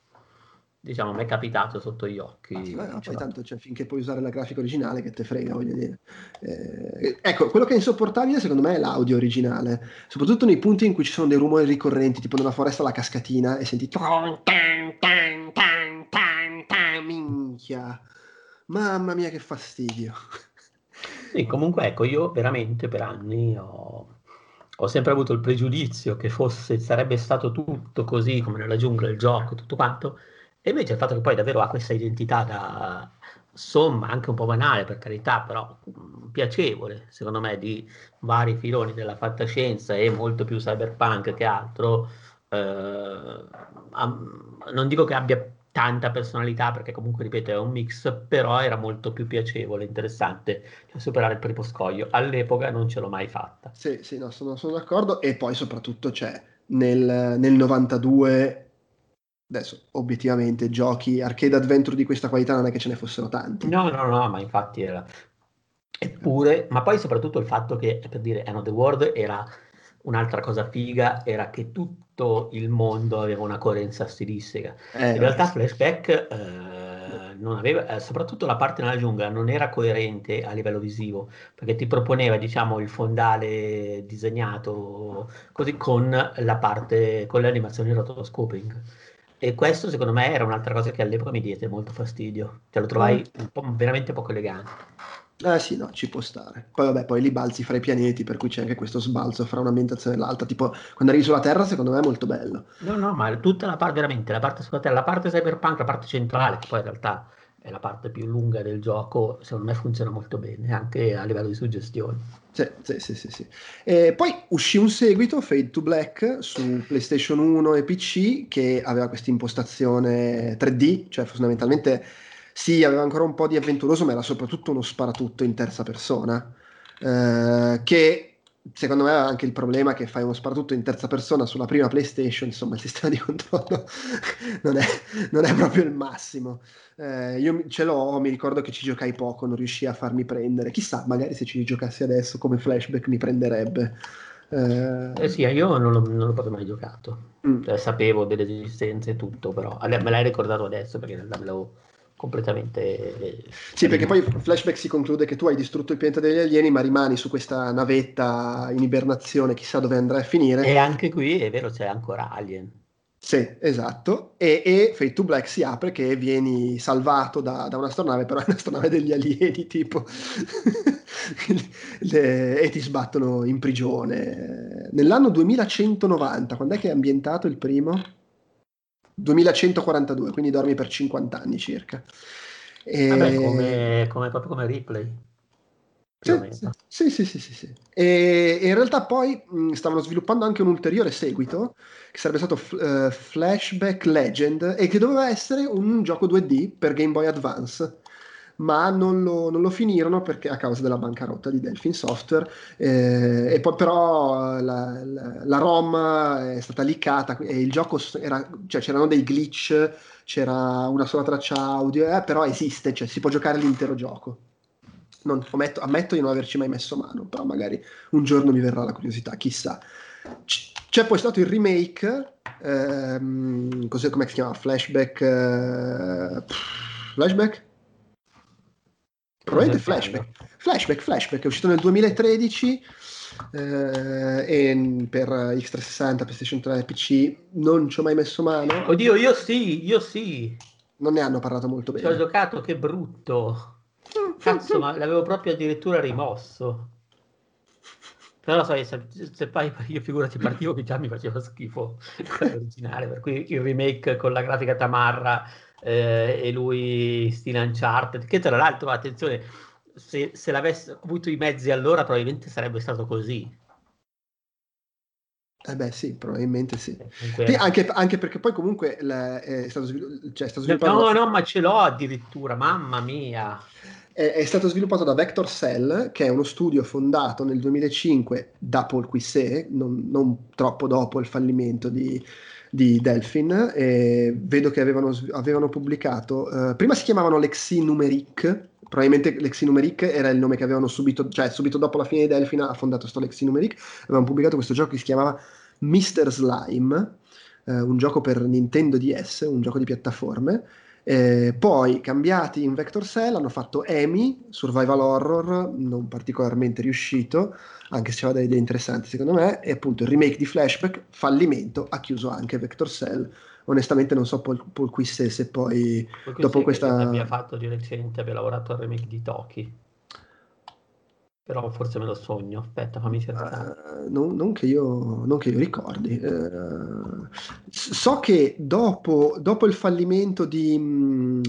diciamo, mi è capitato sotto gli occhi. Ah, sì, no, poi tanto cioè, finché puoi usare la grafica originale che te frega, voglio dire. Eh, ecco, quello che è insopportabile secondo me è l'audio originale, soprattutto nei punti in cui ci sono dei rumori ricorrenti, tipo nella foresta la cascatina e senti minchia. Mamma mia che fastidio. Sì, comunque ecco, io veramente per anni ho, ho sempre avuto il pregiudizio che fosse, sarebbe stato tutto così come nella giungla il gioco, tutto quanto, e invece il fatto che poi davvero ha questa identità da somma, anche un po' banale per carità, però mh, piacevole, secondo me, di vari filoni della fantascienza e molto più cyberpunk che altro, eh, non dico che abbia tanta personalità perché comunque ripeto è un mix però era molto più piacevole interessante cioè, superare il primo scoglio all'epoca non ce l'ho mai fatta. Sì sì no sono, sono d'accordo. E poi soprattutto c'è nel, nel 92 adesso obiettivamente giochi arcade adventure di questa qualità non è che ce ne fossero tanti. No, no, no, ma infatti era. Eppure, ma poi soprattutto il fatto che, per dire, End the World era un'altra cosa figa, era che tutto il mondo aveva una coerenza stilistica. Eh, In realtà Flashback eh, non aveva, eh, soprattutto la parte nella giungla non era coerente a livello visivo, perché ti proponeva, diciamo, il fondale disegnato così con la parte, con le animazioni rotoscoping e questo secondo me era un'altra cosa che all'epoca mi diede molto fastidio. Cioè lo trovai mm. po' veramente poco elegante. Eh sì, no, ci può stare. Poi vabbè, poi li balzi fra i pianeti, per cui c'è anche questo sbalzo fra un'ambientazione e l'altra. Tipo, quando arrivi sulla Terra, secondo me è molto bello. No, no, ma tutta la parte, veramente, la parte sulla Terra, la parte cyberpunk, la parte centrale, che poi in realtà è la parte più lunga del gioco, secondo me funziona molto bene, anche a livello di suggestione. Sì, sì, sì, sì, sì. E poi uscì un seguito, Fade to Black, su PlayStation 1 e PC, che aveva questa impostazione 3D, cioè fondamentalmente sì, aveva ancora un po' di avventuroso, ma era soprattutto uno sparatutto in terza persona, eh, che secondo me anche il problema che fai uno sparatutto in terza persona sulla prima PlayStation, insomma il sistema di controllo non, è, non, è, proprio il massimo. Eh, io ce l'ho, mi ricordo che ci giocai poco, non riuscii a farmi prendere. Chissà, magari se ci giocassi adesso come flashback mi prenderebbe. Eh, eh sì, io non, l'ho, non l'ho proprio mai giocato. Mm. Cioè, sapevo delle esistenze e tutto, però me l'hai ricordato adesso perché in realtà me l'avevo completamente... Sì, perché poi flashback si conclude che tu hai distrutto il pianeta degli alieni, ma rimani su questa navetta in ibernazione, chissà dove andrai a finire. E anche qui è vero, c'è ancora Alien. Sì, esatto. E, e Fate to Black si apre che vieni salvato da, da un'astronave, però è un'astronave degli alieni, tipo, Le, e ti sbattono in prigione. Nell'anno 2190, quando è che è ambientato il primo? 2142, quindi dormi per 50 anni circa. E... Vabbè, come, come, proprio come replay. Sì, sì, sì, sì, sì, E, in realtà poi stavano sviluppando anche un ulteriore seguito che sarebbe stato uh, Flashback Legend e che doveva essere un gioco 2D per Game Boy Advance ma non lo, non lo, finirono perché a causa della bancarotta di Delphin Software eh, e poi però la, la, la, ROM è stata liccata e il gioco era, cioè c'erano dei glitch c'era una sola traccia audio eh, però esiste, cioè si può giocare l'intero gioco non, ammetto, ammetto, di non averci mai messo mano però magari un giorno mi verrà la curiosità, chissà c'è poi stato il remake ehm, così come si chiama? Flashback eh, Flashback? Probabilmente flashback. Flashback, flashback, è uscito nel 2013 eh, e per X360, PlayStation 3 PC non ci ho mai messo mano. Oddio, io sì, io sì. Non ne hanno parlato molto bene. Ci ho giocato, che brutto. Cazzo, ma l'avevo proprio addirittura rimosso. Però sai, se, se poi io figurati partivo che già mi faceva schifo l'originale, per cui il remake con la grafica tamarra eh, e lui stile Uncharted, che tra l'altro, attenzione, se, se l'avesse avuto i mezzi allora probabilmente sarebbe stato così. Eh beh sì, probabilmente sì. Eh, anche, anche, perché poi comunque la, è, stato svil- cioè, è stato sviluppato... No, no, ma ce l'ho addirittura, mamma mia. È, stato sviluppato da Vector Cell, che è uno studio fondato nel 2005 da Paul Quisset, non, non troppo dopo il fallimento di, di Delphin e vedo che avevano, avevano pubblicato, uh, prima si chiamavano Lexi Numeric, probabilmente Lexi Numeric era il nome che avevano subito, cioè subito dopo la fine di Delphin ha fondato questo Lexi Numeric, avevano pubblicato questo gioco che si chiamava Mr. Slime, uh, un gioco per Nintendo DS, un gioco di piattaforme, eh, poi cambiati in Vector Cell hanno fatto Amy, survival horror, non particolarmente riuscito, anche se c'era delle idee interessanti secondo me, e appunto il remake di Flashback, fallimento, ha chiuso anche Vector Cell. Onestamente non so Paul, Paul Quisse se poi Paul dopo questa... abbia fatto di recente, abbia lavorato al remake di Toki. Però forse me lo sogno, aspetta, fammi cercare. Uh, non, non, che io, non, che io, ricordi. Uh, so che dopo, dopo, il fallimento di, uh,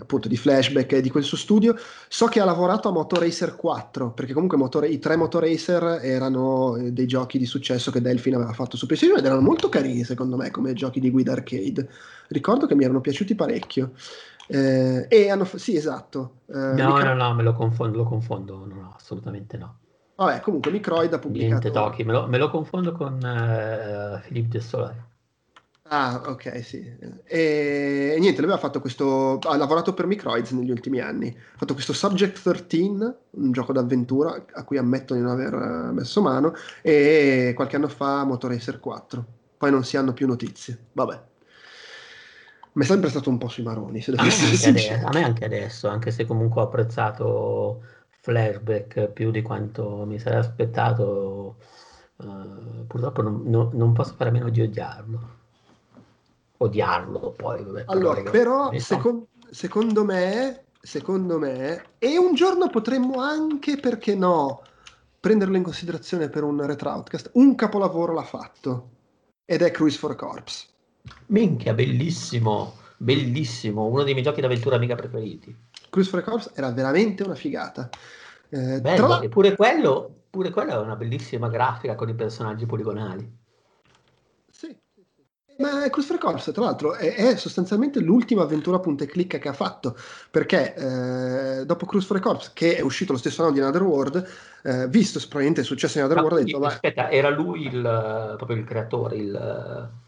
appunto, di Flashback e di quel suo studio, so che ha lavorato a Motoracer 4, perché comunque Motor, i tre Motoracer erano dei giochi di successo che Delphine aveva fatto su PlayStation ed erano molto carini secondo me come giochi di guida arcade. Ricordo che mi erano piaciuti parecchio. Eh, e hanno sì, esatto. Eh, no, Micro... no, no, me lo confondo, lo confondo, no, no, assolutamente no. Vabbè, comunque Microid ha pubblicato... Niente tocchi, me lo, me lo confondo con uh, Philippe de Soleil. Ah, ok, sì. E, e niente, lui aveva fatto questo... ha lavorato per Microids negli ultimi anni. Ha fatto questo Subject 13, un gioco d'avventura a cui ammetto di non aver messo mano, e qualche anno fa Motoracer 4. Poi non si hanno più notizie. Vabbè mi è sempre stato un po' sui maroni. Se a, me adesso, a me anche adesso, anche se comunque ho apprezzato flashback più di quanto mi sarei aspettato, uh, purtroppo non, no, non, posso fare a meno di odiarlo. Odiarlo poi. Vabbè, allora, però, secondo, secondo me, secondo me, e un giorno potremmo anche, perché no, prenderlo in considerazione per un retroutcast, un capolavoro l'ha fatto, ed è Cruise for Corps. Minchia, bellissimo, bellissimo, uno dei miei giochi d'avventura mica preferiti. Cruise for Corps era veramente una figata. Eh, Bello, tra... pure quello, pure quello è una bellissima grafica con i personaggi poligonali. Sì, ma Cruise for Corps, tra l'altro, è, è, sostanzialmente l'ultima avventura punta e clicca che ha fatto, perché eh, dopo Cruise for Corps, che è uscito lo stesso anno di Another World, eh, visto probabilmente il successo di Another no, World, ha detto, aspetta, era lui il, proprio il creatore, il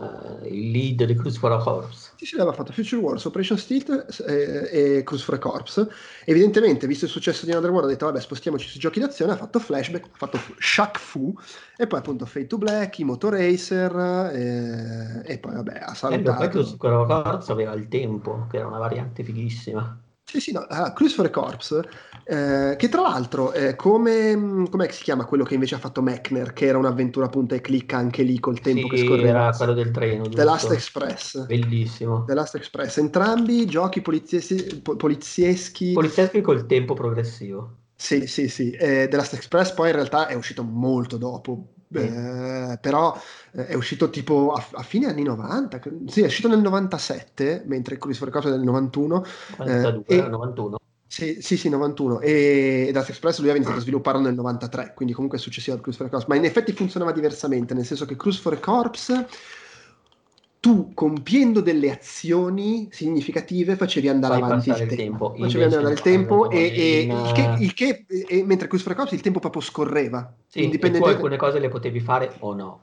uh, il lead di Cruise for a Corps. Sì, sì, aveva fatto Future Wars, Operation Stealth e, e Cruise for a Corps. Evidentemente, visto il successo di Another World, ha detto vabbè spostiamoci sui giochi d'azione, ha fatto Flashback, ha fatto Shaq Fu e poi appunto Fate to Black, i Motoracer e, e poi vabbè ha salutato. E poi Cruise for a Corps aveva il tempo, che era una variante fighissima. Sì, sì, no, ah, Cruise for a Corps, eh, che tra l'altro, eh, come si chiama quello che invece ha fatto Mechner, che era un'avventura punta e clicca anche lì col tempo sì, che scorreva? era quello del treno, giusto? The Last Express. Bellissimo. The Last Express, entrambi giochi polizieschi... polizieschi... Polizieschi col tempo progressivo. Sì, sì, sì. Eh, The Last Express poi in realtà è uscito molto dopo, Beh, però eh, è uscito tipo a, a, fine anni 90, sì, è uscito nel 97, mentre Cruise for Cops è del 91. 92, eh, e, 91. Sì, sì, sì, 91 e, e Dust Express lui ha iniziato a svilupparlo nel 93, quindi comunque è successivo al Cruise for Corps, ma in effetti funzionava diversamente, nel senso che Cruise for Corps tu compiendo delle azioni significative facevi andare Fai avanti il tempo, tempo. facevi andare il tempo e, e in... il che, il che e, mentre Cruise for Corps il tempo proprio scorreva. Sì, e tu alcune cose le potevi fare o no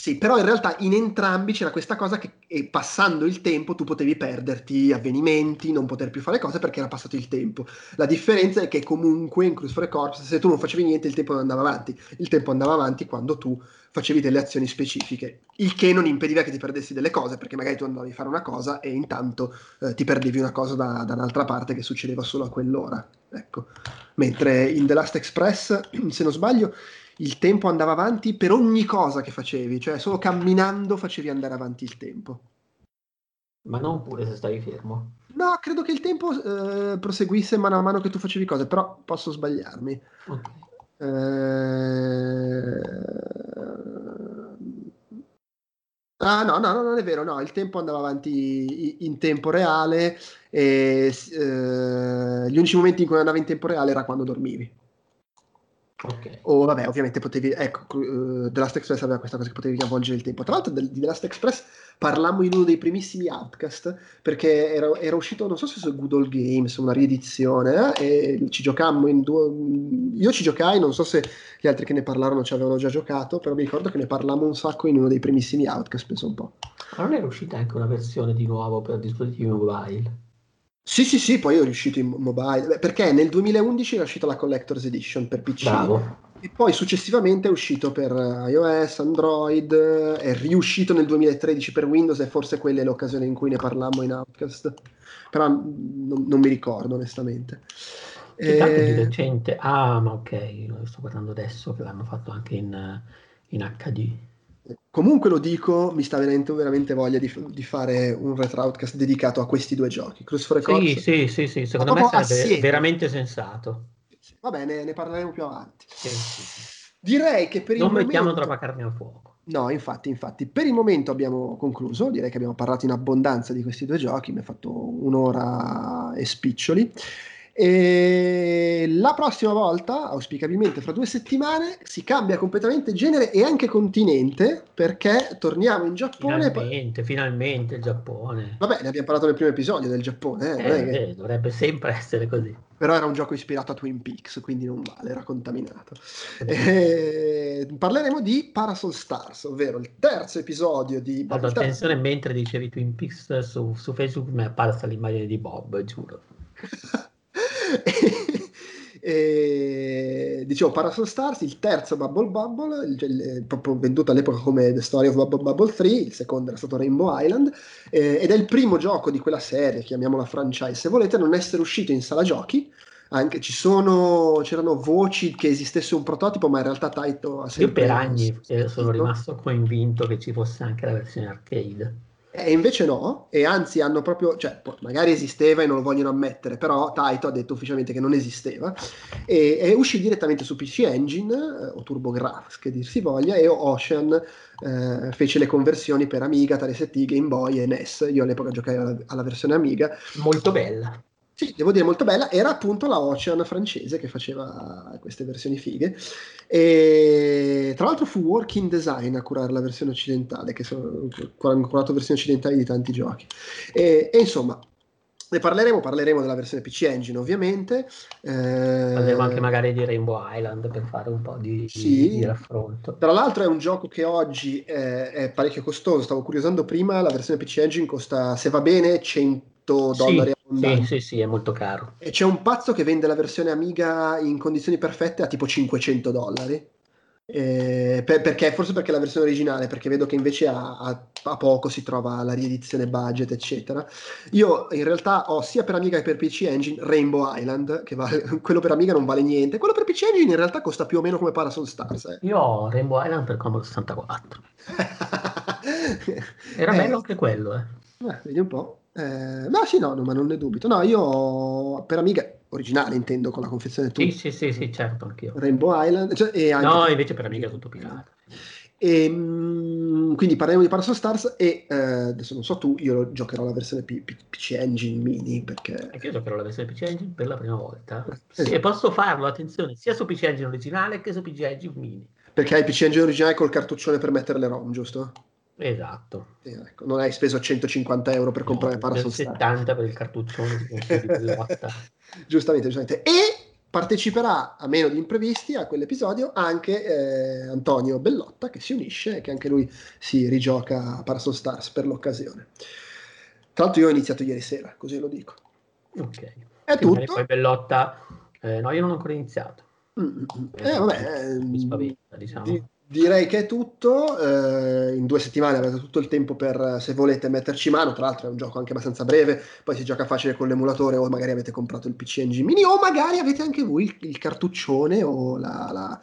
sì, però in realtà in entrambi c'era questa cosa che passando il tempo tu potevi perderti avvenimenti, non poter più fare cose perché era passato il tempo. La differenza è che comunque in Cruise for a Corps se tu non facevi niente il tempo non andava avanti. Il tempo andava avanti quando tu facevi delle azioni specifiche, il che non impediva che ti perdessi delle cose perché magari tu andavi a fare una cosa e intanto eh, ti perdevi una cosa da, da un'altra parte che succedeva solo a quell'ora. Ecco. Mentre in The Last Express, se non sbaglio, il tempo andava avanti per ogni cosa che facevi, cioè solo camminando facevi andare avanti il tempo. Ma non pure se stavi fermo. No, credo che il tempo eh, proseguisse mano a mano che tu facevi cose, però posso sbagliarmi. Okay. Eh... Ah, no, no, no, non è vero, no, il tempo andava avanti in tempo reale e eh, gli unici momenti in cui andava in tempo reale era quando dormivi. Okay. O vabbè, ovviamente potevi, ecco, uh, The Last Express aveva questa cosa che potevi avvolgere il tempo. Tra l'altro di The Last Express parlammo in uno dei primissimi Outcast, perché era, era uscito, non so se su Good Old Games, una riedizione, eh, e ci giocammo in due... Io ci giocai, non so se gli altri che ne parlarono ci avevano già giocato, però mi ricordo che ne parlammo un sacco in uno dei primissimi Outcast, penso un po'. Ma non era uscita anche una versione di nuovo per dispositivi mobile? Sì, sì, sì, poi è riuscito in mobile, perché nel 2011 è uscita la Collector's Edition per PC. Bravo. E poi successivamente è uscito per iOS, Android, è riuscito nel 2013 per Windows e forse quella è l'occasione in cui ne parlammo in Outcast. Però non, non mi ricordo onestamente. E... di recente? Ah, ma ok, lo sto guardando adesso che l'hanno fatto anche in, in HD. Comunque lo dico, mi sta venendo veramente voglia di, di fare un retro outcast dedicato a questi due giochi. Cruise for Sì, sì, sì, sì, secondo me sarebbe assieme. veramente sensato. Va bene, ne parleremo più avanti. Sì, sì, Direi che per non il momento... Non mettiamo troppa carne al fuoco. No, infatti, infatti, per il momento abbiamo concluso, direi che abbiamo parlato in abbondanza di questi due giochi, mi ha fatto un'ora e spiccioli. E la prossima volta, auspicabilmente fra due settimane, si cambia completamente genere e anche continente perché torniamo in Giappone. Finalmente, finalmente il Giappone. Vabbè, ne abbiamo parlato nel primo episodio del Giappone. Eh, eh, che... dovrebbe sempre essere così. Però era un gioco ispirato a Twin Peaks, quindi non vale, era contaminato. Eh, parleremo di Parasol Stars, ovvero il terzo episodio di Bob. attenzione, mentre dicevi Twin Peaks su, su Facebook mi è apparsa l'immagine di Bob, giuro. e, dicevo Parasol Stars, il terzo Bubble Bubble, il, il, proprio venduto all'epoca come The Story of Bubble Bubble 3, il secondo era stato Rainbow Island, eh, ed è il primo gioco di quella serie, chiamiamola franchise, se volete, non essere uscito in sala giochi, anche ci sono c'erano voci che esistesse un prototipo ma in realtà Taito ha sempre io per anni sono rimasto convinto che ci fosse anche la versione arcade e invece no, e anzi hanno proprio, cioè magari esisteva e non lo vogliono ammettere, però Taito ha detto ufficialmente che non esisteva e, e uscì direttamente su PC Engine eh, o TurboGrafx che dir si voglia e Ocean eh, fece le conversioni per Amiga, 3ST, Game Boy e NES. Io all'epoca giocai alla, alla versione Amiga. Molto bella. Sì, devo dire molto bella, era appunto la Ocean francese che faceva queste versioni fighe e tra l'altro fu Working Design a curare la versione occidentale, che sono, hanno curato versioni occidentali di tanti giochi. E, e, insomma, ne parleremo, parleremo della versione PC Engine ovviamente. Eh, parleremo anche magari di Rainbow Island per fare un po' di, sì. di raffronto. Tra l'altro è un gioco che oggi è, è parecchio costoso, stavo curiosando prima, la versione PC Engine costa, se va bene, 100 dollari sì, sì, sì, è molto caro. E c'è un pazzo che vende la versione Amiga in condizioni perfette a tipo 500 dollari. Eh, per, perché, forse perché è la versione originale, perché vedo che invece a, a, a, poco si trova la riedizione budget, eccetera. Io in realtà ho sia per Amiga che per PC Engine Rainbow Island, che vale, quello per Amiga non vale niente, quello per PC Engine in realtà costa più o meno come Parasol Stars. Eh. Io ho Rainbow Island per Commodore 64. Era eh, bello anche quello, eh. eh. Vedi un po'. Eh, no, sì, no, no, ma non ne dubito. No, io per Amiga originale intendo con la confezione tu. Sì, sì, sì, sì certo, anch'io. Rainbow Island. Cioè, no, invece per Amiga è tutto pirata. E, mh, quindi parliamo di Parasol Stars e eh, adesso non so tu, io giocherò la versione P- P- PC Engine Mini perché... Anche io giocherò la versione PC Engine per la prima volta. Esatto. Sì, e posso farlo, attenzione, sia su PC Engine originale che su PC Engine Mini. Perché hai PC Engine originale col cartuccione per mettere le ROM, giusto? Esatto. Ecco, non hai speso 150 euro per no, comprare Parasol Stars. 70 per il cartuccione giustamente, giustamente. E parteciperà a meno di imprevisti a quell'episodio anche eh, Antonio Bellotta che si unisce e che anche lui si rigioca a Parasol Stars per l'occasione. Tra l'altro io ho iniziato ieri sera, così lo dico. Ok. È sì, tutto. Poi Bellotta, eh, no io non ho ancora iniziato. Mm-hmm. Eh, vabbè, mi spaventa, diciamo. Di, direi che è tutto. Eh, in due settimane avete tutto il tempo per, se volete, metterci mano. Tra l'altro è un gioco anche abbastanza breve. Poi si gioca facile con l'emulatore, o magari avete comprato il PC Engine Mini, o magari avete anche voi il, il cartuccione o la. la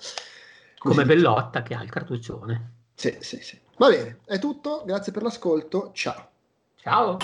come, come Bellotta che ha il cartuccione. Sì, sì, sì. Va bene, è tutto. Grazie per l'ascolto. Ciao. Ciao.